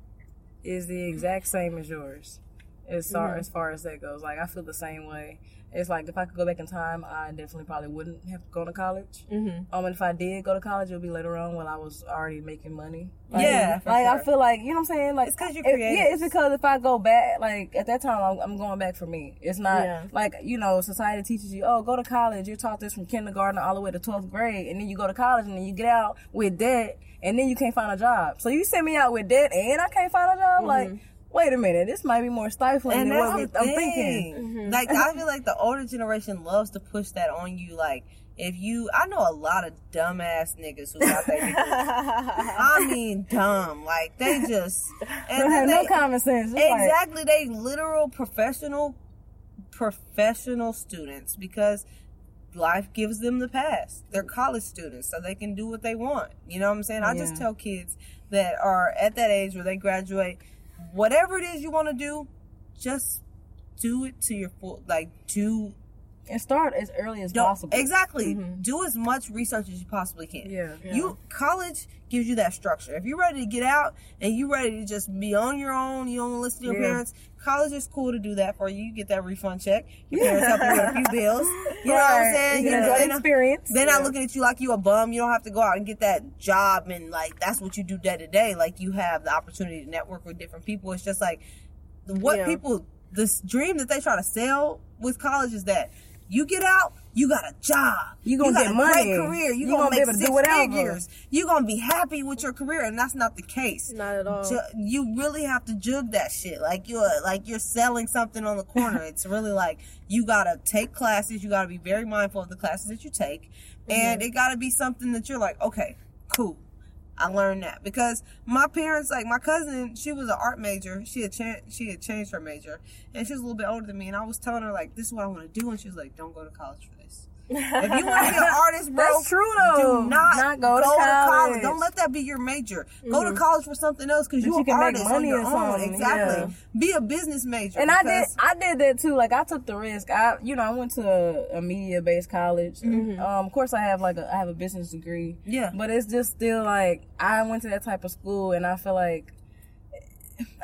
is the exact same as yours. As far Mhm. as far as that goes, like I feel the same way. It's like if I could go back in time, I definitely probably wouldn't have gone to college. Mm-hmm. Um, and if I did go to college, it would be later on when I was already making money. Like, Yeah, like I feel like you know what I'm saying. Like it's because you're. Yeah, it's because if I go back, like at that time, I'm, I'm going back for me. It's not Yeah. like you know, society teaches you, oh, go to college. You're taught this from kindergarten all the way to 12th grade, and then you go to college, and then you get out with debt, and then you can't find a job. So you send me out with debt, and I can't find a job. Like, wait a minute, this might be more stifling and than what the I'm thing. thinking. Mhm. Like I feel like the older generation loves to push that on you. Like if you, I know a lot of dumbass niggas who got their degrees. I mean, dumb. Like they just and Don't have then no they- common sense. It's like- exactly they literal professional professional students because life gives them the pass. They're college students, so they can do what they want. You know what I'm saying? I just tell kids that are at that age where they graduate, whatever it is you want to do, just do it to your full like do and start as early as Don't- possible. Exactly. Mm-hmm. Do as much research as you possibly can. Yeah. You college gives you that structure. If you're ready to get out and you're ready to just be on your own, you don't listen to your Yeah. parents. College is cool to do that for you. You get that refund check. Your parents help you with a few bills. You know what I'm saying? You get know, they not- experience. they're not looking at you like you a bum. You don't have to go out and get that job and like that's what you do day to day. Like you have the opportunity to network with different people. It's just like what Yeah. people this dream that they try to sell with college is that you get out, you got a job, You gonna got get a money. great career, you, You gonna, gonna be make able to do six whatever. figures, you gonna be happy with your career, and that's not the case. Not at all. You really have to jug that shit. Like you're like you're selling something on the corner. it's really like you gotta take classes. You gotta be very mindful of the classes that you take, and Mm-hmm. it gotta be something that you're like, okay, cool. I learned that because my parents, like my cousin, she was an art major. She had cha- she had changed her major, and she was a little bit older than me. And I was telling her like, "This is what I want to do," and she was like, "Don't go to college. If you want to be an artist, bro, That's true, though. Do not, Not go to college. Don't let that be your major. Go to college for something else because you're you an can make artist money on your or own. something, Exactly. Be a business major. And I did, I did that too. Like I took the risk. I, you know, I went to a, a media based college. Um, of course, I have like a, I have a business degree. Yeah. But it's just still like I went to that type of school, and I feel like.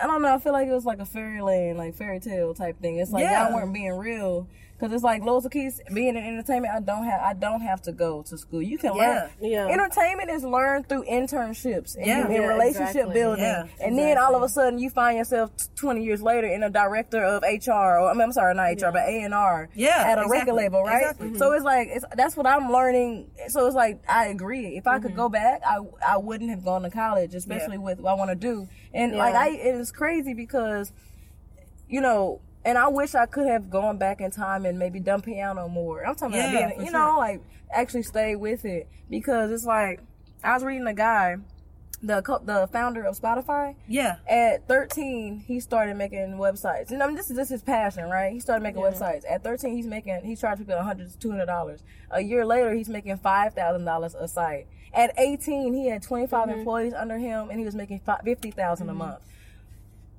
I don't know. I feel like it was like a fairyland, like fairy tale type thing. It's like Yeah. y'all weren't being real, because it's like loads of kids being in entertainment. I don't have, I don't have to go to school. You can Yeah. learn. Yeah. Entertainment is learned through internships and, Yeah. Yeah, relationship exactly. building, Yeah, and then all of a sudden you find yourself t- twenty years later in a director of HR, or I mean, I'm sorry, not HR, but A and R, Yeah, at a exactly. record label, right? Exactly. So mm-hmm. it's like it's that's what I'm learning. So it's like I agree. If I could mm-hmm. go back, I I wouldn't have gone to college, especially with what I want to do. And like I, it is crazy because, you know. And I wish I could have gone back in time and maybe done piano more. I'm talking Yeah, about being, you sure. know, like actually stay with it because it's like I was reading a guy, the co- the founder of Spotify. yeah. At 13, he started making websites. And I mean, this is just his passion, right? He started making websites. At 13, he's making, he's charging people 100 to $200. A year later, he's making $5,000 a site. At 18, he had 25 Mm-hmm. employees under him and he was making fi- 50000 a month.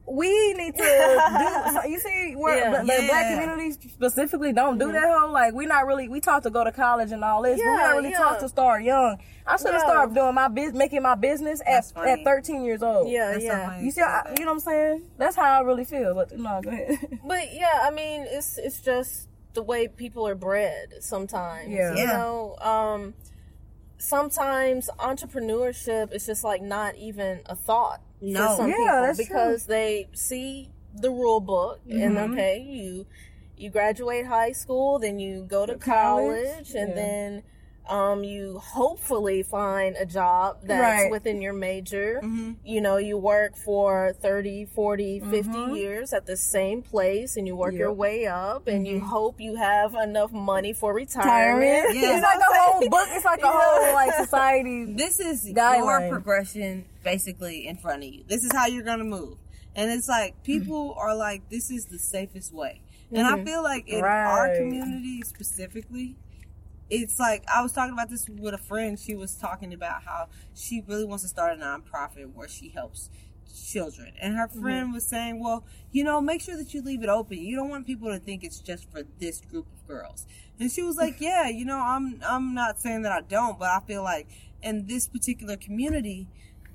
We need to do, so you see, where Yeah. the, the black Yeah. community specifically don't do that whole, like, we not really, we talk to go to college and all this, but we Yeah, not really yeah. talk to start young. I should have Yeah. started doing my business, making my business at, at 13 years old. Yeah, That's yeah. funny. You see, I, you know what I'm saying? That's how I really feel. But no, go ahead. But yeah, I mean, it's it's just the way people are bred sometimes. Yeah. You Yeah. know, um, sometimes entrepreneurship is just like not even a thought No. some Yeah, people that's true. because they see the rule book and Mhm. okay, you you graduate high school, then you go to College, college, and yeah. then um, you hopefully find a job that's Right. within your major Mhm. you know you work for 30 40 50 Mhm. years at the same place and you work your way up and you Mhm. hope you have enough money for retirement, Retirement. Yeah. It's like a whole book. It's like a Yeah. whole like society. This is Guideline. your progression basically in front of you. This is how you're gonna move. And it's like people are like, this is the safest way. And I Mhm. feel like in our community specifically, it's like I was talking about this with a friend. She was talking about how she really wants to start a nonprofit where she helps children. And her mm-hmm. friend was saying, Well, you know, make sure that you leave it open. You don't want people to think it's just for this group of girls. And she was like, Yeah, you know, I'm I'm not saying that I don't, but I feel like in this particular community,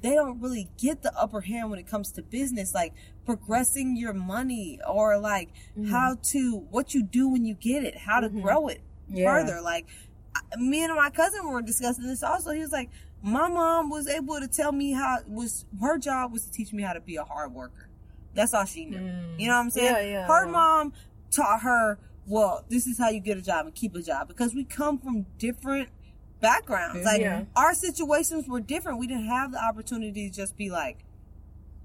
they don't really get the upper hand when it comes to business, like progressing your money or like mm-hmm. how to what you do when you get it, how to mm-hmm. grow it Yeah. further. Like me and my cousin were discussing this also. He was like, my mom was able to tell me how was her job was to teach me how to be a hard worker. That's all she knew. Mm. You know what I'm saying? Yeah, yeah. Her mom taught her, well, this is how you get a job and keep a job because we come from different backgrounds. Like Yeah. our situations were different. We didn't have the opportunity to just be like,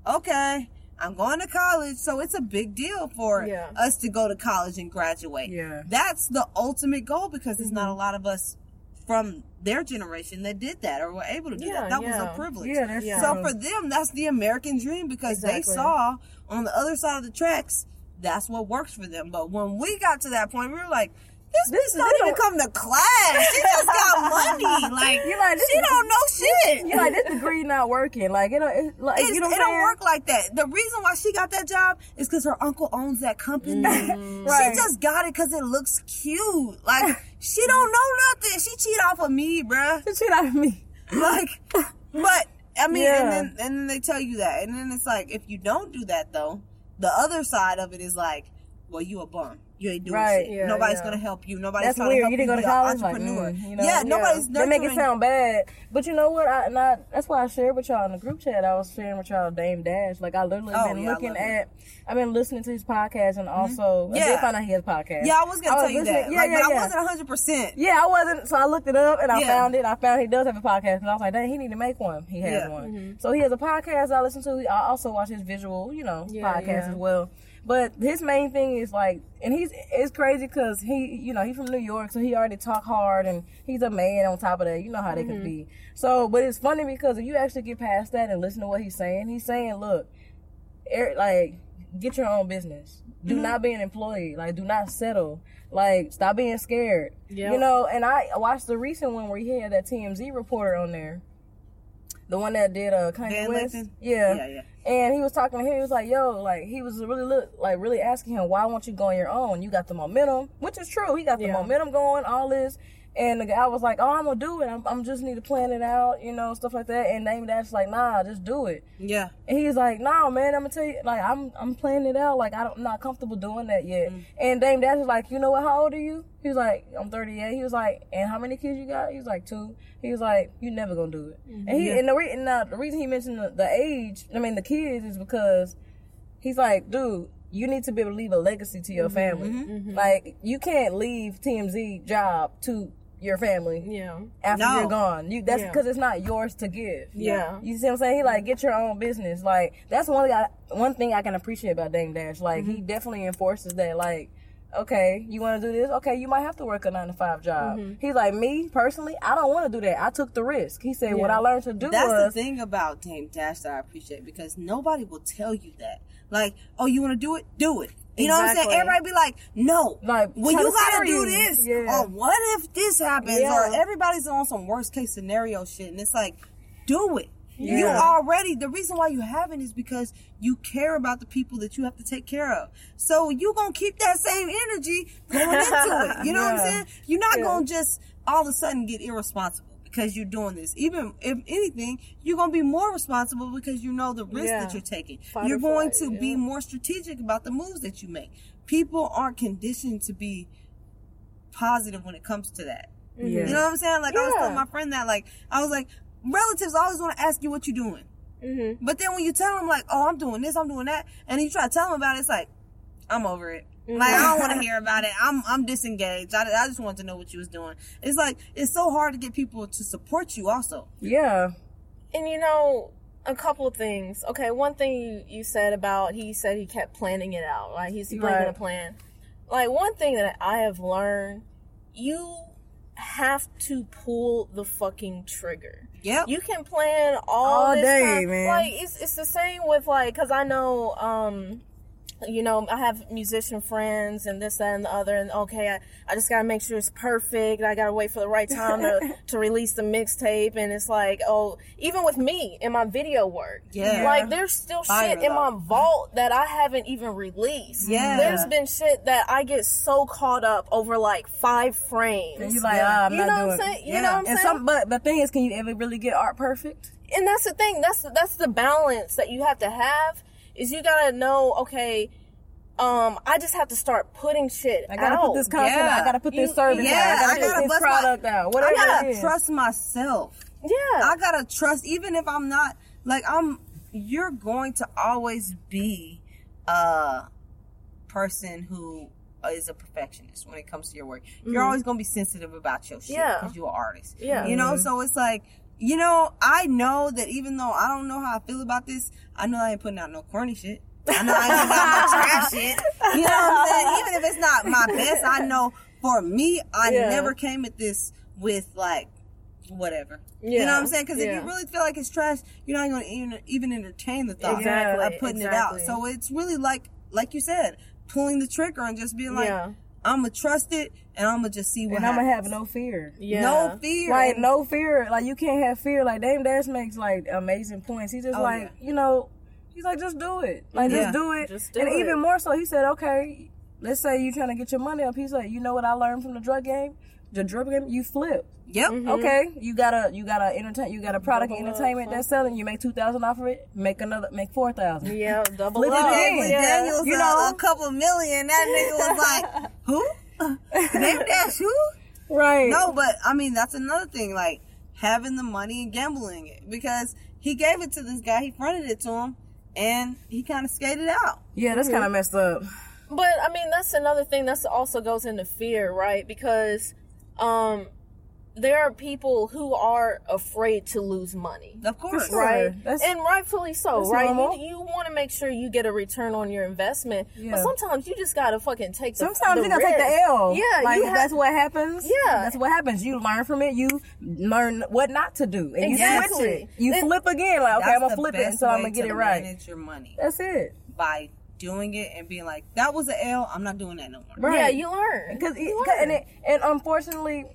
okay, I'm going to college, so it's a big deal for Yeah. us to go to college and graduate. Yeah. That's the ultimate goal because there's Mm-hmm. not a lot of us from their generation that did that or were able to do Yeah, that. That yeah. was a privilege. Yeah, Yeah. So for them, that's the American dream because they saw on the other side of the tracks that's what works for them. But when we got to that point, we were like, This, bitch don't even don't- come to class. She just got money. Like You like, she don't know shit. You like this degree not working. Like it don't it, like you know it don't work like that. The reason why she got that job is because her uncle owns that company. Mm. Right. She just got it because it looks cute. Like she don't know nothing. She cheat off of me, bruh. She shit off of me. Like, but I mean, Yeah. and then and then they tell you that, and then it's like if you don't do that though, the other side of it is like, well, you a bum. You ain't doing Right. shit. Yeah, Nobody's yeah. gonna help you. Nobody's That's weird. To help You didn't go to be an college, like, entrepreneur. mm, you know? yeah, nobody's They make it sound bad, but you know what? I not. That's why I shared with y'all in the group chat. I was sharing with y'all Dame Dash. Like I literally Oh, been yeah, looking love him. at. I've been listening to his podcast and also I Yeah. did find out he has a podcast. Yeah, I was gonna I tell you that. Yeah, like, yeah, but yeah. I wasn't hundred percent. Yeah, I wasn't. So I looked it up and I Yeah. found it. I found he does have a podcast, and I was like, dang, he need to make one. He has Yeah. one. So he has a podcast I listen to. I also watch his visual, you know, Yeah, podcast yeah. as well. But his main thing is like, and he's it's crazy because he, you know, he's from New York, so he already talk hard, and he's a man. On top of that, you know how they can be. So, but it's funny because if you actually get past that and listen to what he's saying, he's saying, look, er, like get your own business. Do not be an employee. Like do not settle. Like stop being scared. Yeah. You know, and I watched the recent one where he had that TMZ reporter on there. The one that did uh Kanye Van West. Lathan? Yeah. Yeah, yeah. And he was talking to him, he was like, yo, like he was really look like really asking him, why won't you go on your own? You got the momentum, which is true. He got the Yeah. momentum going, all this. And the guy was like, "Oh, I'm gonna do it. I'm, I'm just need to plan it out, you know, stuff like that." And Dame Dash like, "Nah, just do it." Yeah. And he's like, "Nah, man, I'm gonna tell you, like, I'm I'm planning it out. Like, I don't, I'm not comfortable doing that yet." Mm. And Dame Dash was like, "You know what? How old are you?" He was like, "I'm 38." He was like, "And how many kids you got?" He was like, two. He was like, "You never gonna do it." And he Yeah. and the, re- and uh, the reason he mentioned the, the age, I mean, the kids, is because he's like, dude. You need to be able to leave a legacy to your Mm-hmm. family. Like you can't leave TMZ job to your family Yeah. after No. you're gone. You that's Yeah. because it's not yours to give. Yeah. You see what I'm saying? He like get your own business. Like that's one thing I one thing I can appreciate about Dame Dash. Like Mm-hmm. he definitely enforces that. Like okay, you want to do this? Okay, you might have to work a nine to five job. Mm-hmm. He's like me personally. I don't want to do that. I took the risk. He said what I learned to do That's was the thing about Dame Dash that I appreciate because nobody will tell you that. Like, oh, you want to do it? Do it. You know what I'm saying? Everybody be like, no. Like, well, you gotta do this. Yeah. Or what if this happens? Yeah. Or everybody's on some worst case scenario shit. And it's like, do it. You already, the reason why you haven't is because you care about the people that you have to take care of. So you gonna keep that same energy going into it. You know what I'm saying? You're not Yeah. gonna just all of a sudden get irresponsible because you're doing this. Even if anything, you're gonna be more responsible because you know the risk Yeah. that you're taking. Fight you're going flight, to be more strategic about the moves that you make. People aren't conditioned to be positive when it comes to that. yeah. You know what I'm saying? Like I was telling my friend that, like I was like, relatives always want to ask you what you're doing, Mm-hmm. but then when you tell them like, oh, I'm doing this, I'm doing that, and you try to tell them about it, it's like, I'm over it. Like I don't want to hear about it. I'm I'm disengaged. I, I just want to know what you was doing. It's like it's so hard to get people to support you. Also, yeah. And you know, a couple of things. Okay, one thing you, you said about he said he kept planning it out. Like he's making Right. a plan. Like one thing that I have learned, you have to pull the fucking trigger. Yeah, You can plan all, All this day, time. man. Like it's it's the same with like because I know um you know I have musician friends and this that and the other and okay I, I just gotta make sure it's perfect. I gotta wait for the right time to to release the mixtape and it's like oh even with me in my video work Yeah. like there's still Fire, shit in my vault that I haven't even released. Yeah. there's been shit that I get so caught up over like five frames. And you like, Yeah. ah, I'm you not know doing. what I'm saying? You know what I'm And saying? some, but the thing is, can you ever really get art perfect? and that's the thing that's that's the balance that you have to have is you gotta know okay um i just have to start putting shit I gotta out. put this content. Yeah. out. I gotta put this You- service yeah, out. I I gotta gotta put this bust my- product out. Whatever I gotta trust myself. yeah I gotta trust, even if I'm not like I'm. You're going to always be a person who is a perfectionist when it comes to your work. You're always gonna be sensitive about your shit Yeah. because you're an artist. Yeah. you know. So it's like. You know, I know that even though I don't know how I feel about this, I know I ain't putting out no corny shit. I know I ain't putting out no trash shit. You know what I'm saying? Even if it's not my best, I know for me, I Yeah. never came at this with like whatever. You know what I'm saying? Because if you really feel like it's trash, you're not going to even even entertain the thought Exactly, of putting it out. So it's really like like you said, pulling the trigger and just being like, yeah I'm gonna trust it, and I'm gonna just see what and I'm gonna have no fear. Yeah. no fear. Like no fear. Like you can't have fear. Like Dame Dash makes like amazing points. He's just Oh, like yeah. you know, he's like just do it. Like Yeah. just do it. Just do and it. even more so, he said, okay, let's say you're trying to get your money up. He's like, you know what I learned from the drug game? The drug game, you flip. Yep. Mm-hmm. Okay, you gotta you gotta entertain. You got a product Double entertainment huh? that's selling. You make two thousand off of it. Make another. Make four thousand. Yeah, double Flip up. again. With Yeah. Daniels, You you know? know, a couple million. That nigga was like, who? Dame Dash who? Right. No, but I mean that's another thing, like having the money and gambling it because he gave it to this guy, he fronted it to him, and he kind of skated out. Yeah, that's kind of messed up. But I mean, that's another thing that also goes into fear, right? Because um, there are people who are afraid to lose money, Of course, sure. right? That's- and rightfully so, right? normal. You, you want to make sure you get a return on your investment, Yeah. but sometimes you just gotta fucking take the Sometimes the you gotta take the L. Yeah, like you have- that's what happens. Yeah. that's what happens. You learn from it. You learn what not to do, and you switch it. You And- flip again. Like okay, I'm gonna flip it so I'm gonna get it right. Manage your money That's it. by doing it and being like, that was an L. I'm not doing that no more. Right. Yeah, you learn Because You and it, and unfortunately,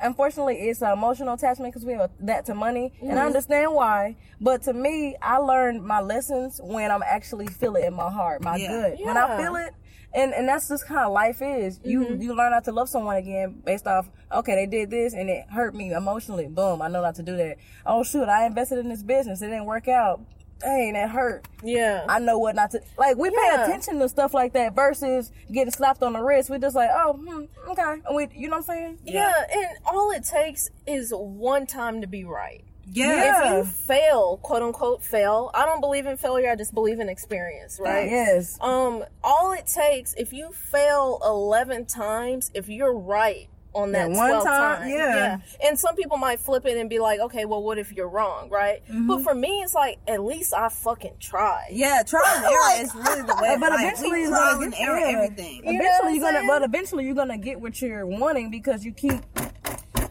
unfortunately, it's an emotional attachment because we have that to money, and Mm-hmm. I understand why. But to me, I learned my lessons when I'm actually feel it in my heart, my Yeah. good. When I feel it. And, and that's just kind of life is. You Mm-hmm. you learn not to love someone again based off okay they did this and it hurt me emotionally. Boom, I know not to do that. Oh shoot, I invested in this business, it didn't work out. Dang, that hurt. yeah, I know what not to like. We pay attention to stuff like that versus getting slapped on the wrist. We're just like, oh, hmm, okay. And we, you know what I'm saying? yeah, and all it takes is one time to be right. Yeah. Yeah. If you fail, quote unquote, fail. I don't believe in failure. I just believe in experience, right? Yes. Um, all it takes if you fail eleven times, if you're right on that That one 12th time, time, yeah. And some people might flip it and be like, okay, well, what if you're wrong, right? Mm-hmm. But for me, it's like at least I fucking tried. Yeah, trial and error is really the way. But like, eventually we it's trial gonna get error yeah. everything. You Eventually you're gonna, but eventually you're gonna get what you're wanting because you keep.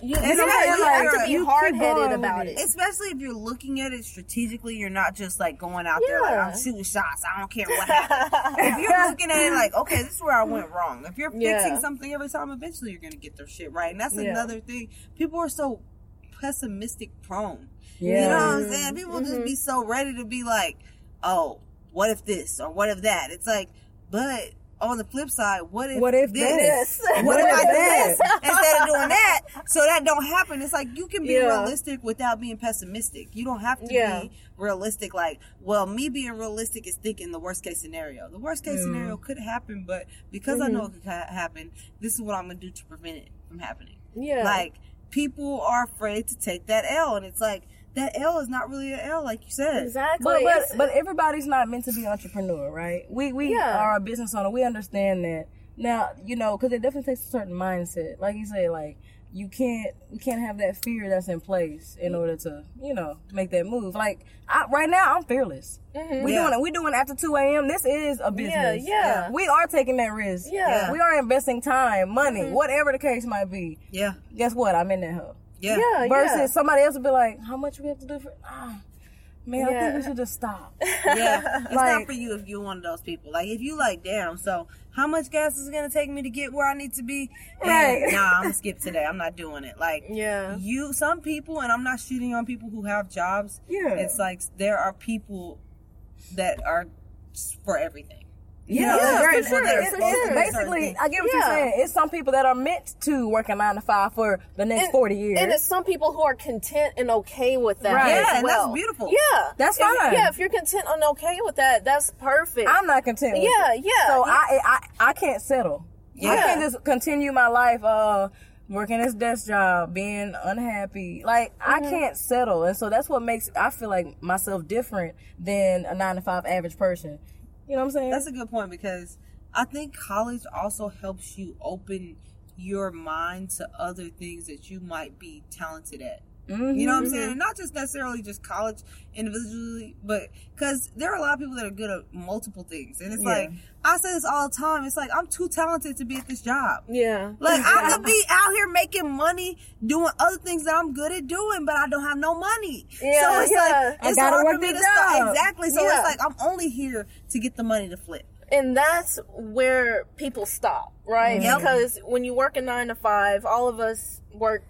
You, And you know, yeah, you you have gotta- be you hard headed about it. it. Especially if you're looking at it strategically, you're not just like going out there like I'm shooting shots. I don't care what happens. if you're looking at it like, okay, this is where I went wrong. If you're fixing Yeah. something every time, eventually you're gonna get their shit right. And that's Yeah. another thing. People are so pessimistic prone. Yeah. You know what I'm saying? People just mm-hmm. be so ready to be like, oh, what if this or what if that? It's like, but on the flip side, what if What if this? this? What What if I if that? this instead of doing that? So that don't happen. It's like you can be Yeah. realistic without being pessimistic. You don't have to Yeah. be realistic. Like, well, me being realistic is thinking the worst case scenario. The worst case mm-hmm. scenario could happen, but because I know mm-hmm. it could happen, this is what I'm gonna do to prevent it from happening. yeah. Like people are afraid to take that L, and it's like that L is not really an L, like you said. exactly. But but, but everybody's not meant to be entrepreneur, right? We we Yeah. are a business owner. We understand that. Now you know because it definitely takes a certain mindset. Like you say, like you can't we can't have that fear that's in place in order to you know make that move. Like I, right now, I'm fearless. Mm-hmm. We Yeah. doing it. We doing after two a.m. This is a business. yeah. We are taking that risk. Yeah. We are investing time, money, mm-hmm. whatever the case might be. Yeah, Guess what? I'm in that hub. Yeah, yeah, Versus yeah. somebody else would be like, "How much we have to do for?" Ah, man, I think we should just stop. yeah. It's Like- not for you if you're one of those people. Like if you like, damn. So how much gas is it gonna take me to get where I need to be? And, Right. Nah, I'm skip today. I'm not doing it. Like Yeah. you, some people, and I'm not shooting on people who have jobs. Yeah. It's like there are people that are for everything. Yeah, Yeah, very for true. sure, It's- for it's sure. basically, I get what you're saying. It's some people that are meant to work a nine to five for the next And- forty years. And it's some people who are content and okay with that. Right. as Yeah, and well. that's beautiful. Yeah, That's If- fine. yeah, if you're content and okay with that, that's perfect. I'm not content. With Yeah, it. yeah, So yeah. I, I I can't settle. Yeah. I can't just continue my life uh working this desk job, being unhappy. Like I Mm-hmm. can't settle, and so that's what makes I feel like myself different than a nine to five average person. You know what I'm saying? That's a good point because I think college also helps you open your mind to other things that you might be talented at. Mhm. You know what I'm saying? Not just necessarily just college individually, but because there are a lot of people that are good at multiple things. And it's Yeah. like, I say this all the time. It's like, I'm too talented to be at this job. yeah, Like, I could be out here making money doing other things that I'm good at doing, but I don't have no money. Yeah, so it's yeah. like, I gotta hard work for me to job. Exactly. So Yeah. it's like, I'm only here to get the money to flip. and that's where people stop, right? Yep. Because when you work a nine to five, all of us work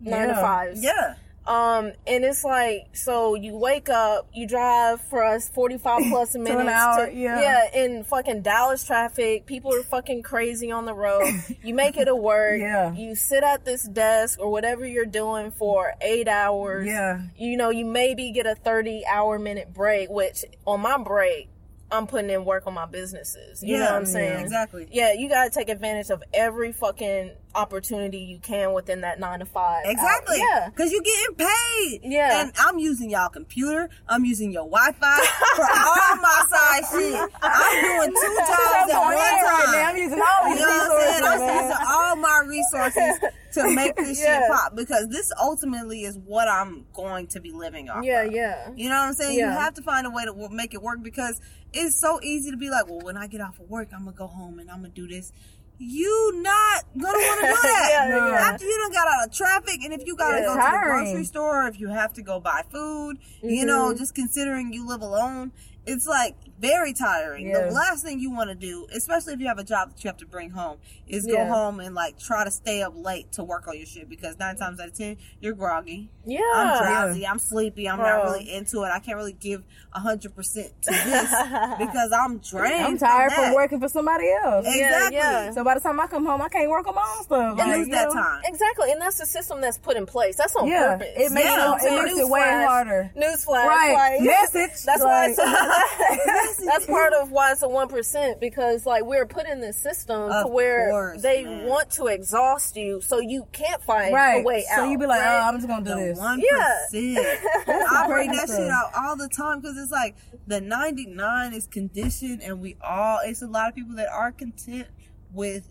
nine to fives. Yeah. Um, and it's like, so you wake up, you drive for us 45 plus minutes. an hour, to- yeah. Yeah, in fucking Dallas traffic. People are fucking crazy on the road. you make it to work. Yeah. You sit at this desk or whatever you're doing for eight hours. Yeah. You know, you maybe get a 30 hour minute break, which on my break, I'm putting in work on my businesses. You know what I'm saying? Exactly. Yeah, you gotta take advantage of every fucking opportunity you can within that nine to five. hour. Exactly. Yeah. Because you're getting paid. Yeah. And I'm using y'all computer. I'm using your Wi Fi for all my side shit. I'm doing two jobs at one time. I'm using all know what I'm resources. using all my resources to make this Yeah. shit pop because this ultimately is what I'm going to be living off. Yeah, of. yeah. You know what I'm saying? You have to find a way to make it work because it's so easy to be like, well, when I get off of work, I'm gonna go home and I'm gonna do this. You not gonna want to do that Yeah, No. yeah. after you done got out of traffic, and if you gotta Yeah. go to the grocery store, if you have to go buy food, you know, Mm-hmm. just considering you live alone, it's like very tiring. Yeah. The last thing you want to do, especially if you have a job that you have to bring home, is go home and like try to stay up late to work on your shit because nine times out of ten you're groggy. Yeah. I'm drowsy. I'm sleepy. I'm not really into it. I can't really give hundred percent to this because I'm drained. I'm tired from from working for somebody else. Exactly. yeah. So by the time I come home, I can't work on my own stuff. And Like, lose that know? time. Exactly, and that's the system that's put in place. That's on Yeah, purpose. it makes Yeah, it, I'm it saying makes it way harder. Newsflash, Right, like- message. That's why. like, It's that's part of why it's a one percent because like we're put in this system to where course, they man. want to exhaust you, so you can't find right. a way out. so you be like, oh, right? oh, I'm just gonna do The this. one Yeah. percent. I bring that shit out all the time because it's like the ninety nine is conditioned, and we all. It's a lot of people that are content with.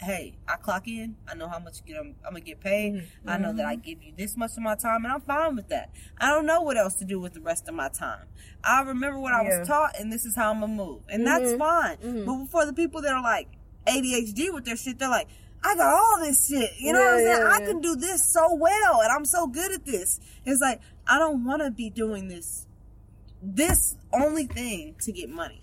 Hey, I clock in. I know how much you get. I'm, I'm gonna get paid. I know that I mm-hmm. give you this much of my time, and I'm fine with that. I don't know what else to do with the rest of my time. I remember what I was taught, and this is how I'm gonna move, and that's mm-hmm. fine. Mm-hmm. But for the people that are like ADHD with their shit, they're like, I got all this shit. You know what I'm saying? yeah, I yeah. can do this so well, and I'm so good at this. It's like I don't want to be doing this, this only thing to get money.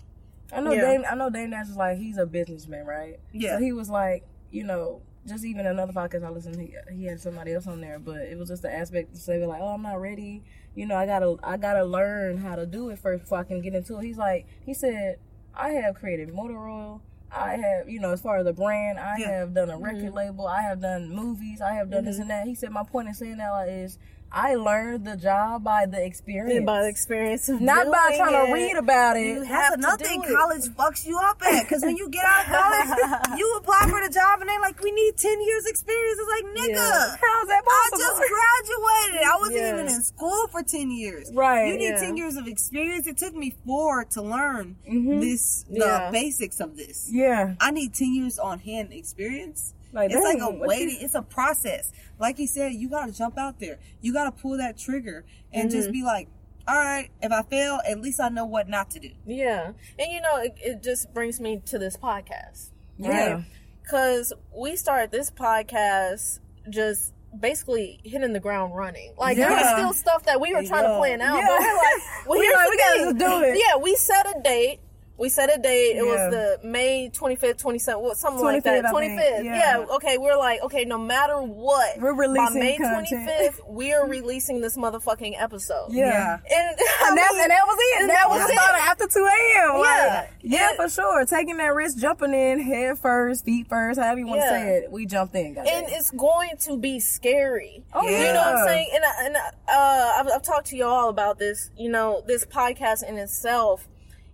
I know Yeah. Dame. I know Dame Dash is like he's a businessman, right? Yeah. So he was like, you know, just even another podcast I listened. to, He, he had somebody else on there, but it was just the aspect to say like, oh, I'm not ready. You know, I gotta, I gotta learn how to do it first before I can get into it. He's like, he said, I have created motor oil. I have, you know, as far as the brand, I Yeah. have done a record mm-hmm. label. I have done movies. I have done this mm-hmm. and that. He said, my point in saying that is, I learned the job by the experience, by the experience of not by trying to read about it. You have another thing college fucks you up at. Because when you get out of college, you apply for the job and they're like, we need 10 years experience. It's like, nigga. Yeah. How's that possible? I just graduated. I wasn't Yeah. even in school for 10 years. Right, You need yeah. 10 years of experience. It took me four to learn Mhm. this, the basics of this. yeah. I need 10 years on hand experience. Like, it's like a waiting, it's a process. Like you said, you gotta jump out there. You gotta pull that trigger and Mm-hmm. just be like, all right, if I fail, at least I know what not to do. Yeah, and you know, it, it just brings me to this podcast. Yeah. because we started this podcast just basically hitting the ground running. Like there was still stuff that we were trying to plan out, Yeah. but we're like, well, We like, we gotta do it. Yeah, we set a date. We set a date. It Yeah. was the May 25th, 27th, what, something like that. 25th. Yeah. Yeah. Okay, we're like, okay, no matter what, We're by releasing May content. 25th, we're releasing this motherfucking episode. Yeah. And, I And that, mean, and that was it. and that was it. after 2 a.m. Like, Yeah. yeah, for sure. Taking that risk, jumping in head first, feet first, however you want to Yeah. say it. We jumped in, guys. and it's going to be scary. Oh, yeah. You know what I'm saying? And I- and I- uh, I've, I've talked to you all about this. You know, this podcast in itself,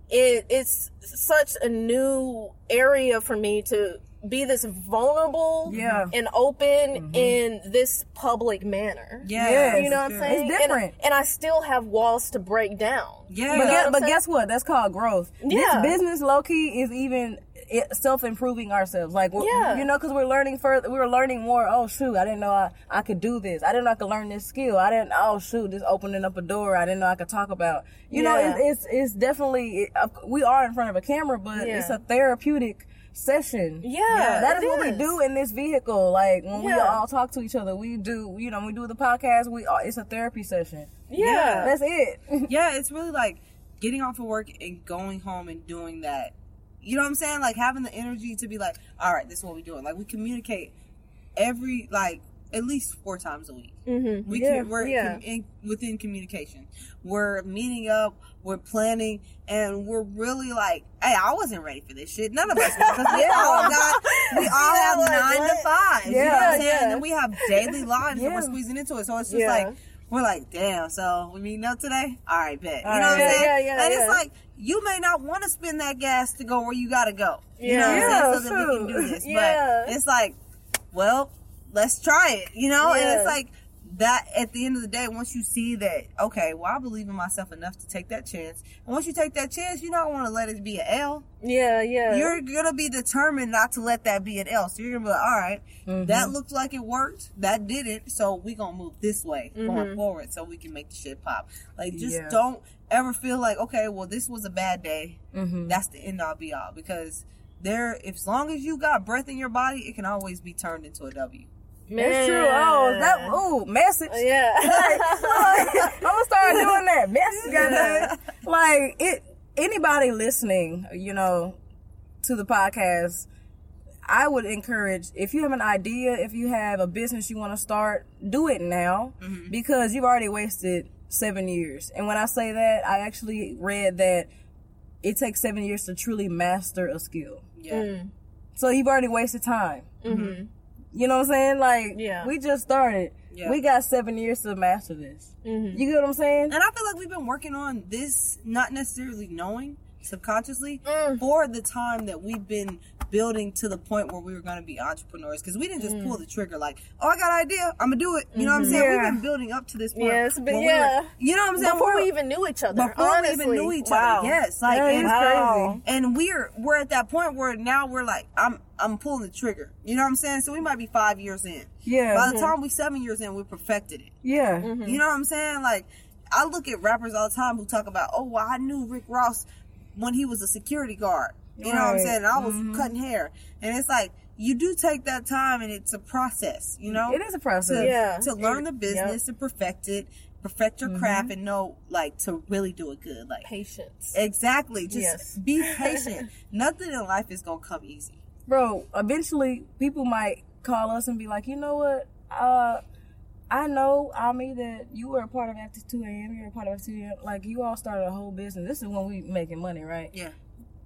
it it's such a new area for me to be this vulnerable Yeah. and open mm-hmm. in this public manner. Yes. You know what I'm saying? And- different. And, I still have walls to break down. Yeah. But, guess, what but guess what? That's called growth. Yeah. This business, low key, is even self improving ourselves. Like, we're, Yeah. you know, because we're learning further. We're learning more. Oh shoot, I didn't know I, I could do this. I didn't know I could learn this skill. I didn't. Oh shoot, this opening up a door. I didn't know I could talk about. You know, it, it's it's definitely. It, we are in front of a camera, but Yeah. it's a therapeutic session. Yeah, that is it what we do in this vehicle. Like when we all talk to each other, we do. You know, we do the podcast. We are, it's a therapy session. Yeah. That's it. yeah, it's really like getting off of work and going home and doing that You know what I'm saying? Like having the energy to be like, all right, this is what we're doing. Like we communicate every like at least four times a week. Mm-hmm. We Yeah, can, we're yeah. com- in, within communication. We're meeting up, we're planning, and we're really like, hey, I wasn't ready for this shit. None of us we all got, we all have like, nine to what? five. you know Yeah, what I'm saying? yeah. And then we have daily lives that we're squeezing into it. So it's just Yeah. like, we're like, damn, so we meeting up today? All right, bet. All you know what. I'm Yeah, saying? yeah, yeah, and it's like, you may not want to spend that gas to go where you gotta go. You know what Yeah. I'm saying? So that we can do this. Yeah. But it's like, well, let's try it, you know? And it's like that at the end of the day, once you see that, okay, well, I believe in myself enough to take that chance. And once you take that chance, you don't want to let it be an L. Yeah, yeah. You're going to be determined not to let that be an L. So you're going to be like, all right, Mm-hmm. that looked like it worked. That didn't. So we're going to move this way going forward so we can make the shit pop. Like, just Yeah. don't ever feel like, okay, well, this was a bad day. Mm-hmm. That's the end all be all. Because there, as long as you got breath in your body, it can always be turned into a W. That's true. Oh, that ooh message. Yeah. I'm gonna start doing that. Message. goddamn. like it. Anybody listening, you know, to the podcast, I would encourage if you have an idea, if you have a business you want to start, do it now because you've already wasted seven years. And when I say that, I actually read that it takes seven years to truly master a skill. Yeah. So you've already wasted time. mm-hmm. You know what I'm saying? Like, Yeah. we just started. Yeah. We got seven years to master this. Mm-hmm. You get what I'm saying? And I feel like we've been working on this, not necessarily knowing subconsciously, Mm. for the time that we've been building to the point where we were going to be entrepreneurs. Because we didn't just Mm. pull the trigger like, oh, I got an idea, I'm gonna do it. You know what I'm saying? Yeah. We've been building up to this point. yes been- where we were- yeah. you know what I'm saying? Before we even knew each other. before honestly. we even knew each wow. other. Yes, like Yeah, and, it's Wow. and we're we're at that point where now we're like, I'm I'm pulling the trigger. You know what I'm saying? So we might be five years in. Yeah. By the time we're seven years in, we perfected it. yeah. You know what I'm saying? Like, I look at rappers all the time who talk about, oh, well, I knew Rick Ross when he was a security guard. You know what I'm saying? And I was cutting hair. And it's like, you do take that time and it's a process, you know? It is a process. To, Yeah. to learn the business, and perfect it, perfect your craft, and know, like, to really do it good. Like, Patience. exactly. Just Yes. be patient. Nothing in life is going to come easy. Bro, eventually people might call us and be like, you know what? Uh, I know, Ami, that you were a part of After 2 a.m. You were a part of After 2 a.m. Like, you all started a whole business. This is when we making money, right? Yeah.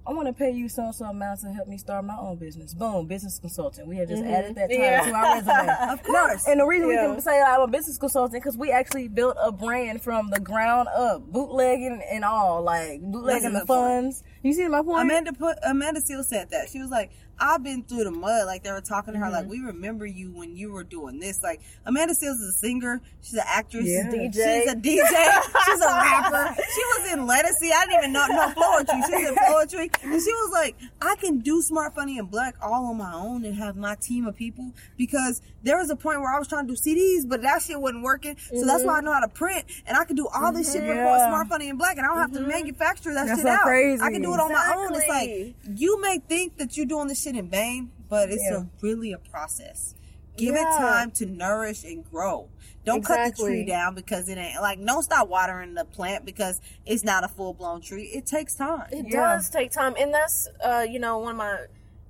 I want to pay you so and so amount to help me start my own business. Boom, business consultant. We have just mm-hmm. added that title Yeah. to our resume. Of course. And the reason Yeah. we can say I'm a business consultant because we actually built a brand from the ground up, bootlegging and all, like bootlegging That's the funds. point. Funds. You see my point? Amanda put Amanda Seales said that she was like, "I've been through the mud." Like they were talking to her, Mm-hmm. like, "We remember you when you were doing this." Like Amanda Seales is a singer, she's an actress, Yeah. she's a DJ, she's a rapper. She was in Lettucey. I didn't even know no poetry. She was in poetry, and she was like, "I can do Smart, Funny, and Black all on my own and have my team of people." Because there was a point where I was trying to do CDs, but that shit wasn't working. So that's why I know how to print, and I can do all this shit before Mm-hmm. Yeah. Smart, Funny, and Black, and I don't have to manufacture that That's shit so out. crazy. I can do it on my own. It's like you may think that you're doing this shit in vain, but it's Yeah. a really a process. Give it time to nourish and grow. Don't cut the tree down because it ain't like don't stop watering the plant because it's not a full blown tree. It takes time. It Yeah. does take time, and that's uh, you know one of my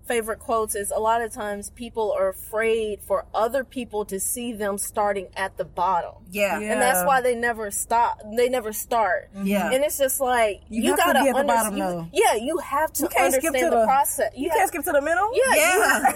favorite quotes is a lot of times people are afraid for other people to see them starting at the bottom. Yeah. Yeah. And that's why they never stop. They never start. Yeah. And it's just like You you, have to gotta be at the bottom, you- though. Yeah, you have to You can't skip understand to the, the- process. you have- can't skip to the middle. Yeah, Yeah.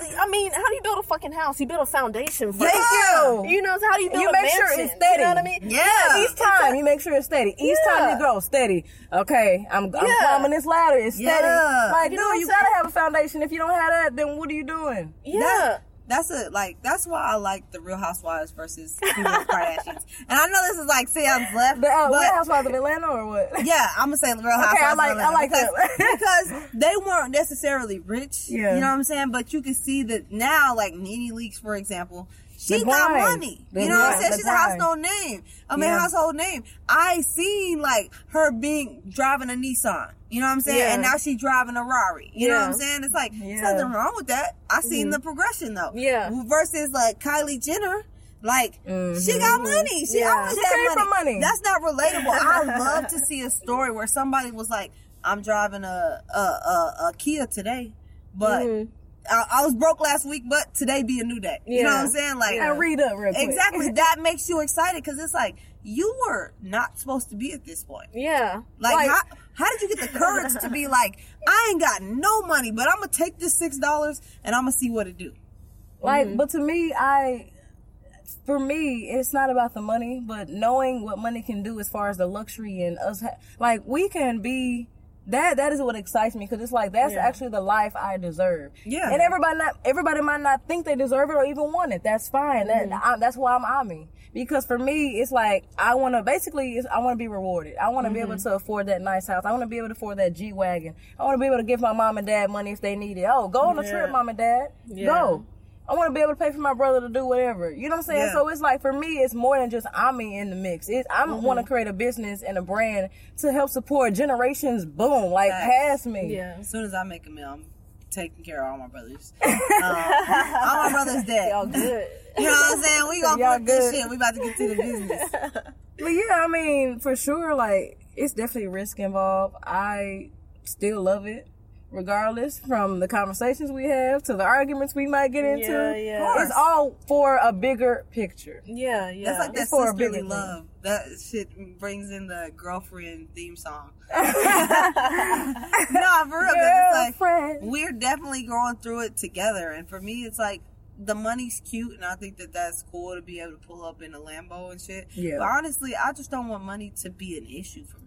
you I mean, how do you build a fucking house? You build a foundation first. Thank you. You know, how do you build a foundation? You a make sure it's steady. You know what I mean? Yeah. Each time you make sure it's steady. Each time you go steady. Okay, I'm, I'm Yeah. climbing this ladder. It's steady. Yeah. Like, You dude, you gotta have a foundation. If you don't have that, then what are you doing? Yeah. That- that's a like that's why I like the Real Housewives versus Kardashians. And I know this is like sounds left, The uh, but Real Housewives of Atlanta or what? Yeah, I'm gonna say Real Housewives. Okay, I of like- Atlanta I like because, because they weren't necessarily rich. Yeah. you know what I'm saying. But you can see that now, like Nene Leakes, for example, she got money. You know what I'm saying? She's a household name. I mean, Yeah. household name. I seen like her being driving a Nissan. You know what I'm saying? Yeah. And now she's driving a Rari. You know what I'm saying? It's like Yeah. there's nothing wrong with that. I seen the progression though. Yeah. Versus like Kylie Jenner. Like she got money. She Yeah. always She had money. money. That's not relatable. I love to see a story where somebody was like, I'm driving a a, a, a Kia today, but Mhm. I, I was broke last week, but today be a new day. You know what I'm saying? Like And read up real quick. exactly that makes you excited because it's like you were not supposed to be at this point. Yeah. Like, how, how did you get the courage to be like, I ain't got no money, but I'm gonna take this six dollars and I'm gonna see what it do. Like, mm-hmm. but to me, I, for me, it's not about the money, but knowing what money can do as far as the luxury and us, ha- like, we can be. That that is what excites me because it's like that's Yeah. actually the life I deserve. Yeah. and everybody not everybody might not think they deserve it or even want it. That's fine. That mm-hmm. I, that's why I'm Ami because for me it's like I want to basically it's, I want to be rewarded. I want to be able mm-hmm. to afford that nice house. I want to be able to afford that G wagon. I want to be able to give my mom and dad money if they need it. Oh, go on a Yeah. trip, mom and dad. Yeah. Go. I want to be able to pay for my brother to do whatever. You know what I'm saying? Yeah. So it's like for me, it's more than just Ami in the mix. It's I Mm-hmm. want to create a business and a brand to help support generations. Boom, like Facts. past me. Yeah. As soon as I make a meal, I'm taking care of all my brothers. Um, all my brothers dead. Y'all good. You know what I'm saying? We gonna Y'all flip this good. shit. We about to get to the business. But yeah, I mean, for sure, like it's definitely risk involved. I still love it, regardless from the conversations we have to the arguments we might get into. Yeah, yeah. It's all for a bigger picture. Yeah, yeah. That's like that It's for a sisterly bigger thing. love. That shit brings in the girlfriend theme song. no, for real. 'cause it's like, Girlfriend. we're definitely going through it together. And for me, it's like the money's cute, and I think that that's cool to be able to pull up in a Lambo and shit. Yeah. But honestly, I just don't want money to be an issue for me.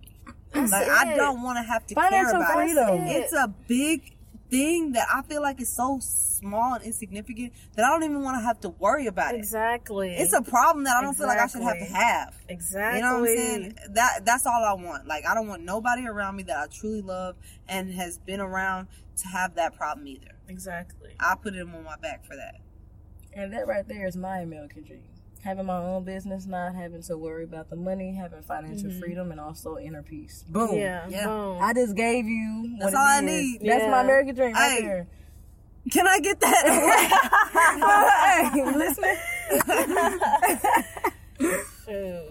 That's like I don't want to have to care about freedom. it. It's a big thing that I feel like is so small and insignificant that I don't even want to have to worry about it. Exactly. It's a problem that I don't feel like I should have to have. exactly. You know what I'm saying? That that's all I want. Like I don't want nobody around me that I truly love and has been around to have that problem either. Exactly. I put him on my back for that. And that right there is my American dream. Having my own business, not having to worry about the money, having financial freedom, and also inner peace. Boom. Mm-hmm. Yeah. Yeah. Boom. I just gave you. That's all I is. need. That's Yeah. my American dream right Hey. there. Can I get that? hey, listen.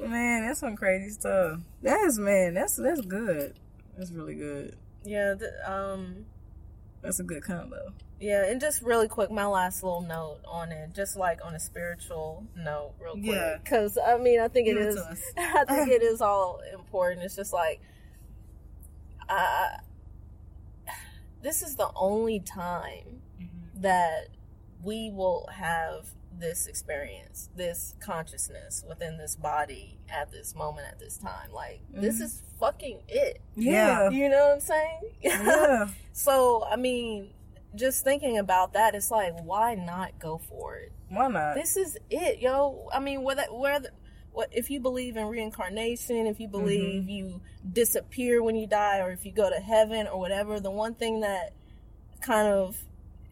Man, that's some crazy stuff. That's man, that's that's good. That's really good. Yeah. th- um. That's a good combo. Yeah, and just really quick, my last little note on it, just like on a spiritual note, real quick. Yeah. Because I mean, I think it Give it is. us. I think it is all important. It's just like, uh, this is the only time Mm-hmm. that we will have this experience, this consciousness within this body at this moment, at this time. Like, this Mm-hmm. is fucking it. Yeah. You know what I'm saying? Yeah. So, I mean, just thinking about that, it's like, why not go for it? Why not? This is it, yo. I mean, whether whether what if you believe in reincarnation, if you believe mm-hmm. you disappear when you die, or if you go to heaven or whatever, the one thing that kind of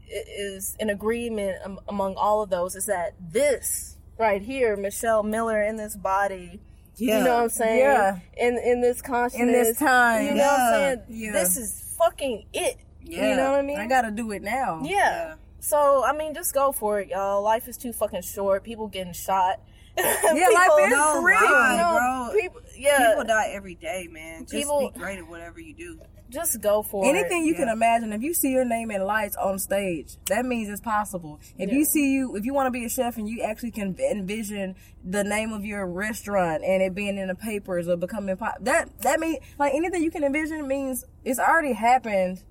is in agreement am- among all of those is that this right here, Michelle Miller in this body. Yeah. You know what I'm saying? Yeah. In in this consciousness. In this time. You know what I'm saying? Yeah. This is fucking it. Yeah. You know what I mean? I gotta do it now. Yeah. Yeah. So I mean, just go for it, y'all. Life is too fucking short. People getting shot. Yeah, life is No, real. bro. People, yeah. People die every day, man. Just People- be great at whatever you do. just go for it. Anything it. you can imagine, if you see your name in lights on stage, that means it's possible. If Yeah. you see you, if you want to be a chef and you actually can envision the name of your restaurant and it being in the papers or becoming pop, that that means like anything you can envision means it's already happened.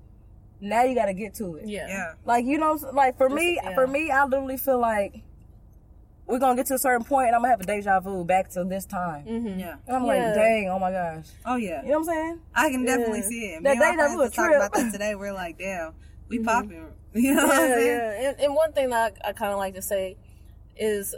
Now you got to get to it. Yeah. Yeah. Like you know, like for me, yeah. for me, I literally feel like we're gonna get to a certain point, and I'm gonna have a deja vu back to this time, Mm-hmm. Yeah. and I'm Yeah. like, dang, oh my gosh, Oh yeah. you know what I'm saying? I can definitely Yeah. see it. That and deja vu was talking trip. about that today. We're like, damn, we popping. You know what I'm Yeah, saying? yeah. And, and one thing that I, I kind of like to say is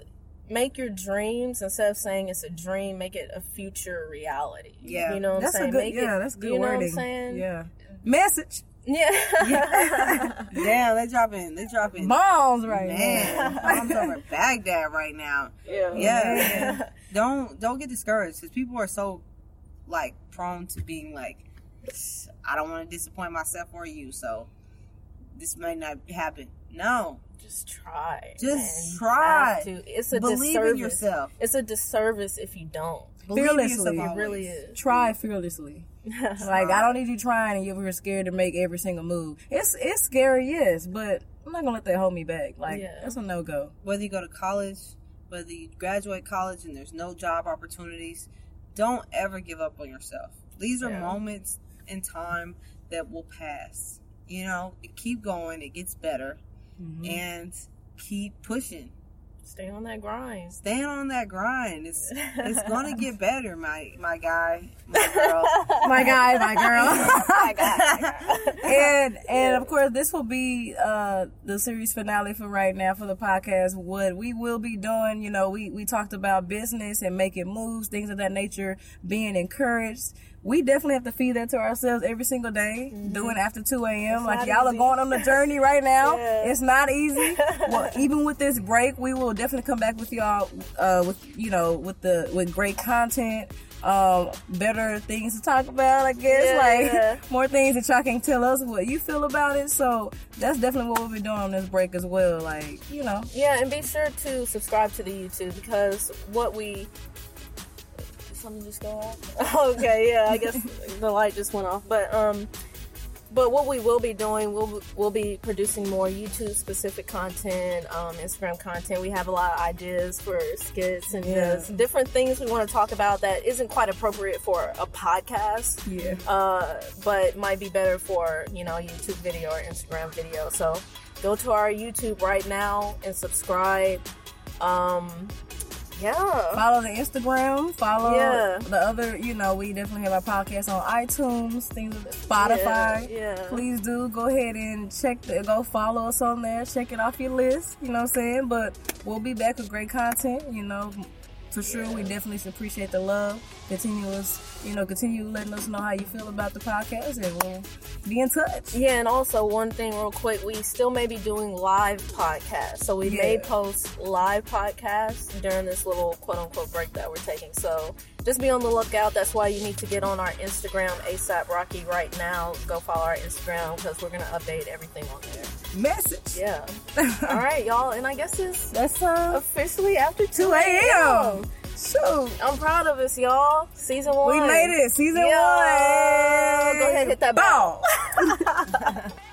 make your dreams instead of saying it's a dream, make it a future reality. Yeah. You know what That's I'm a good, make yeah, it, that's good you know wording. what I'm saying? Yeah, message Yeah. Yeah. Damn, they dropping, they dropping. bombs right Man, now. bombs over Baghdad right now. yeah. Yeah, don't don't get discouraged because people are so like prone to being like, I don't want to disappoint myself or you, so this might not happen. No, Just try. Just man. Try. to. It's a believe disservice. in yourself. It's a disservice if you don't. Believe in Fearlessly. yourself It really always. is. Try fearlessly. like I don't need you trying and you're scared to make every single move. It's it's scary, yes, but I'm not gonna let that hold me back. Like Yeah. that's a no go. Whether you go to college, whether you graduate college and there's no job opportunities, don't ever give up on yourself. These are Yeah. moments in time that will pass. You know, keep going. It gets better, Mm-hmm. and keep pushing. Stay on that grind. Stand on that grind. It's it's gonna get better, my my guy, my girl. My guy, my girl. My God, my God. and and of course this will be uh the series finale for right now for the podcast what we will be doing you know we we talked about business and making moves things of that nature being encouraged we definitely have to feed that to ourselves every single day doing after 2 a.m like y'all are going on the journey right now Yeah. it's not easy well even with this break we will definitely come back with y'all uh with you know with the with great content um better things to talk about i guess Yeah, like yeah. more things that y'all can tell us what you feel about it. So that's definitely what we'll be doing on this break as well. Like, you know, Yeah, and be sure to subscribe to the YouTube because what we. Something just go off? okay, yeah, I guess the light just went off. But um, but what we will be doing, we'll we'll be producing more YouTube specific content, um, Instagram content. We have a lot of ideas for skits and Yeah. different things we want to talk about that isn't quite appropriate for a podcast yeah. uh, but might be better for you know YouTube video or Instagram video. So go to our YouTube right now and subscribe. Um, yeah, Follow the Instagram. Follow Yeah. the other. You know, we definitely have our podcast on iTunes, things, Spotify. Yeah, yeah. Please do go ahead and check the go follow us on there. Check it off your list. You know what I'm saying? But we'll be back with great content. You know, for sure. We definitely appreciate the love. Continuous. You know, continue letting us know how you feel about the podcast, and we'll be in touch. Yeah, and also one thing real quick, we still may be doing live podcasts. So we may post live podcasts during this little quote unquote break that we're taking. So just be on the lookout. That's why you need to get on our Instagram ASAP Rocky right now. Go follow our Instagram because we're gonna update everything on there. Message. Yeah. All right, y'all. And I guess it's That's uh officially after 2 2 a.m. Shoot. I'm proud of us, y'all. Season one. We made it. Season one. Go ahead, hit that ball.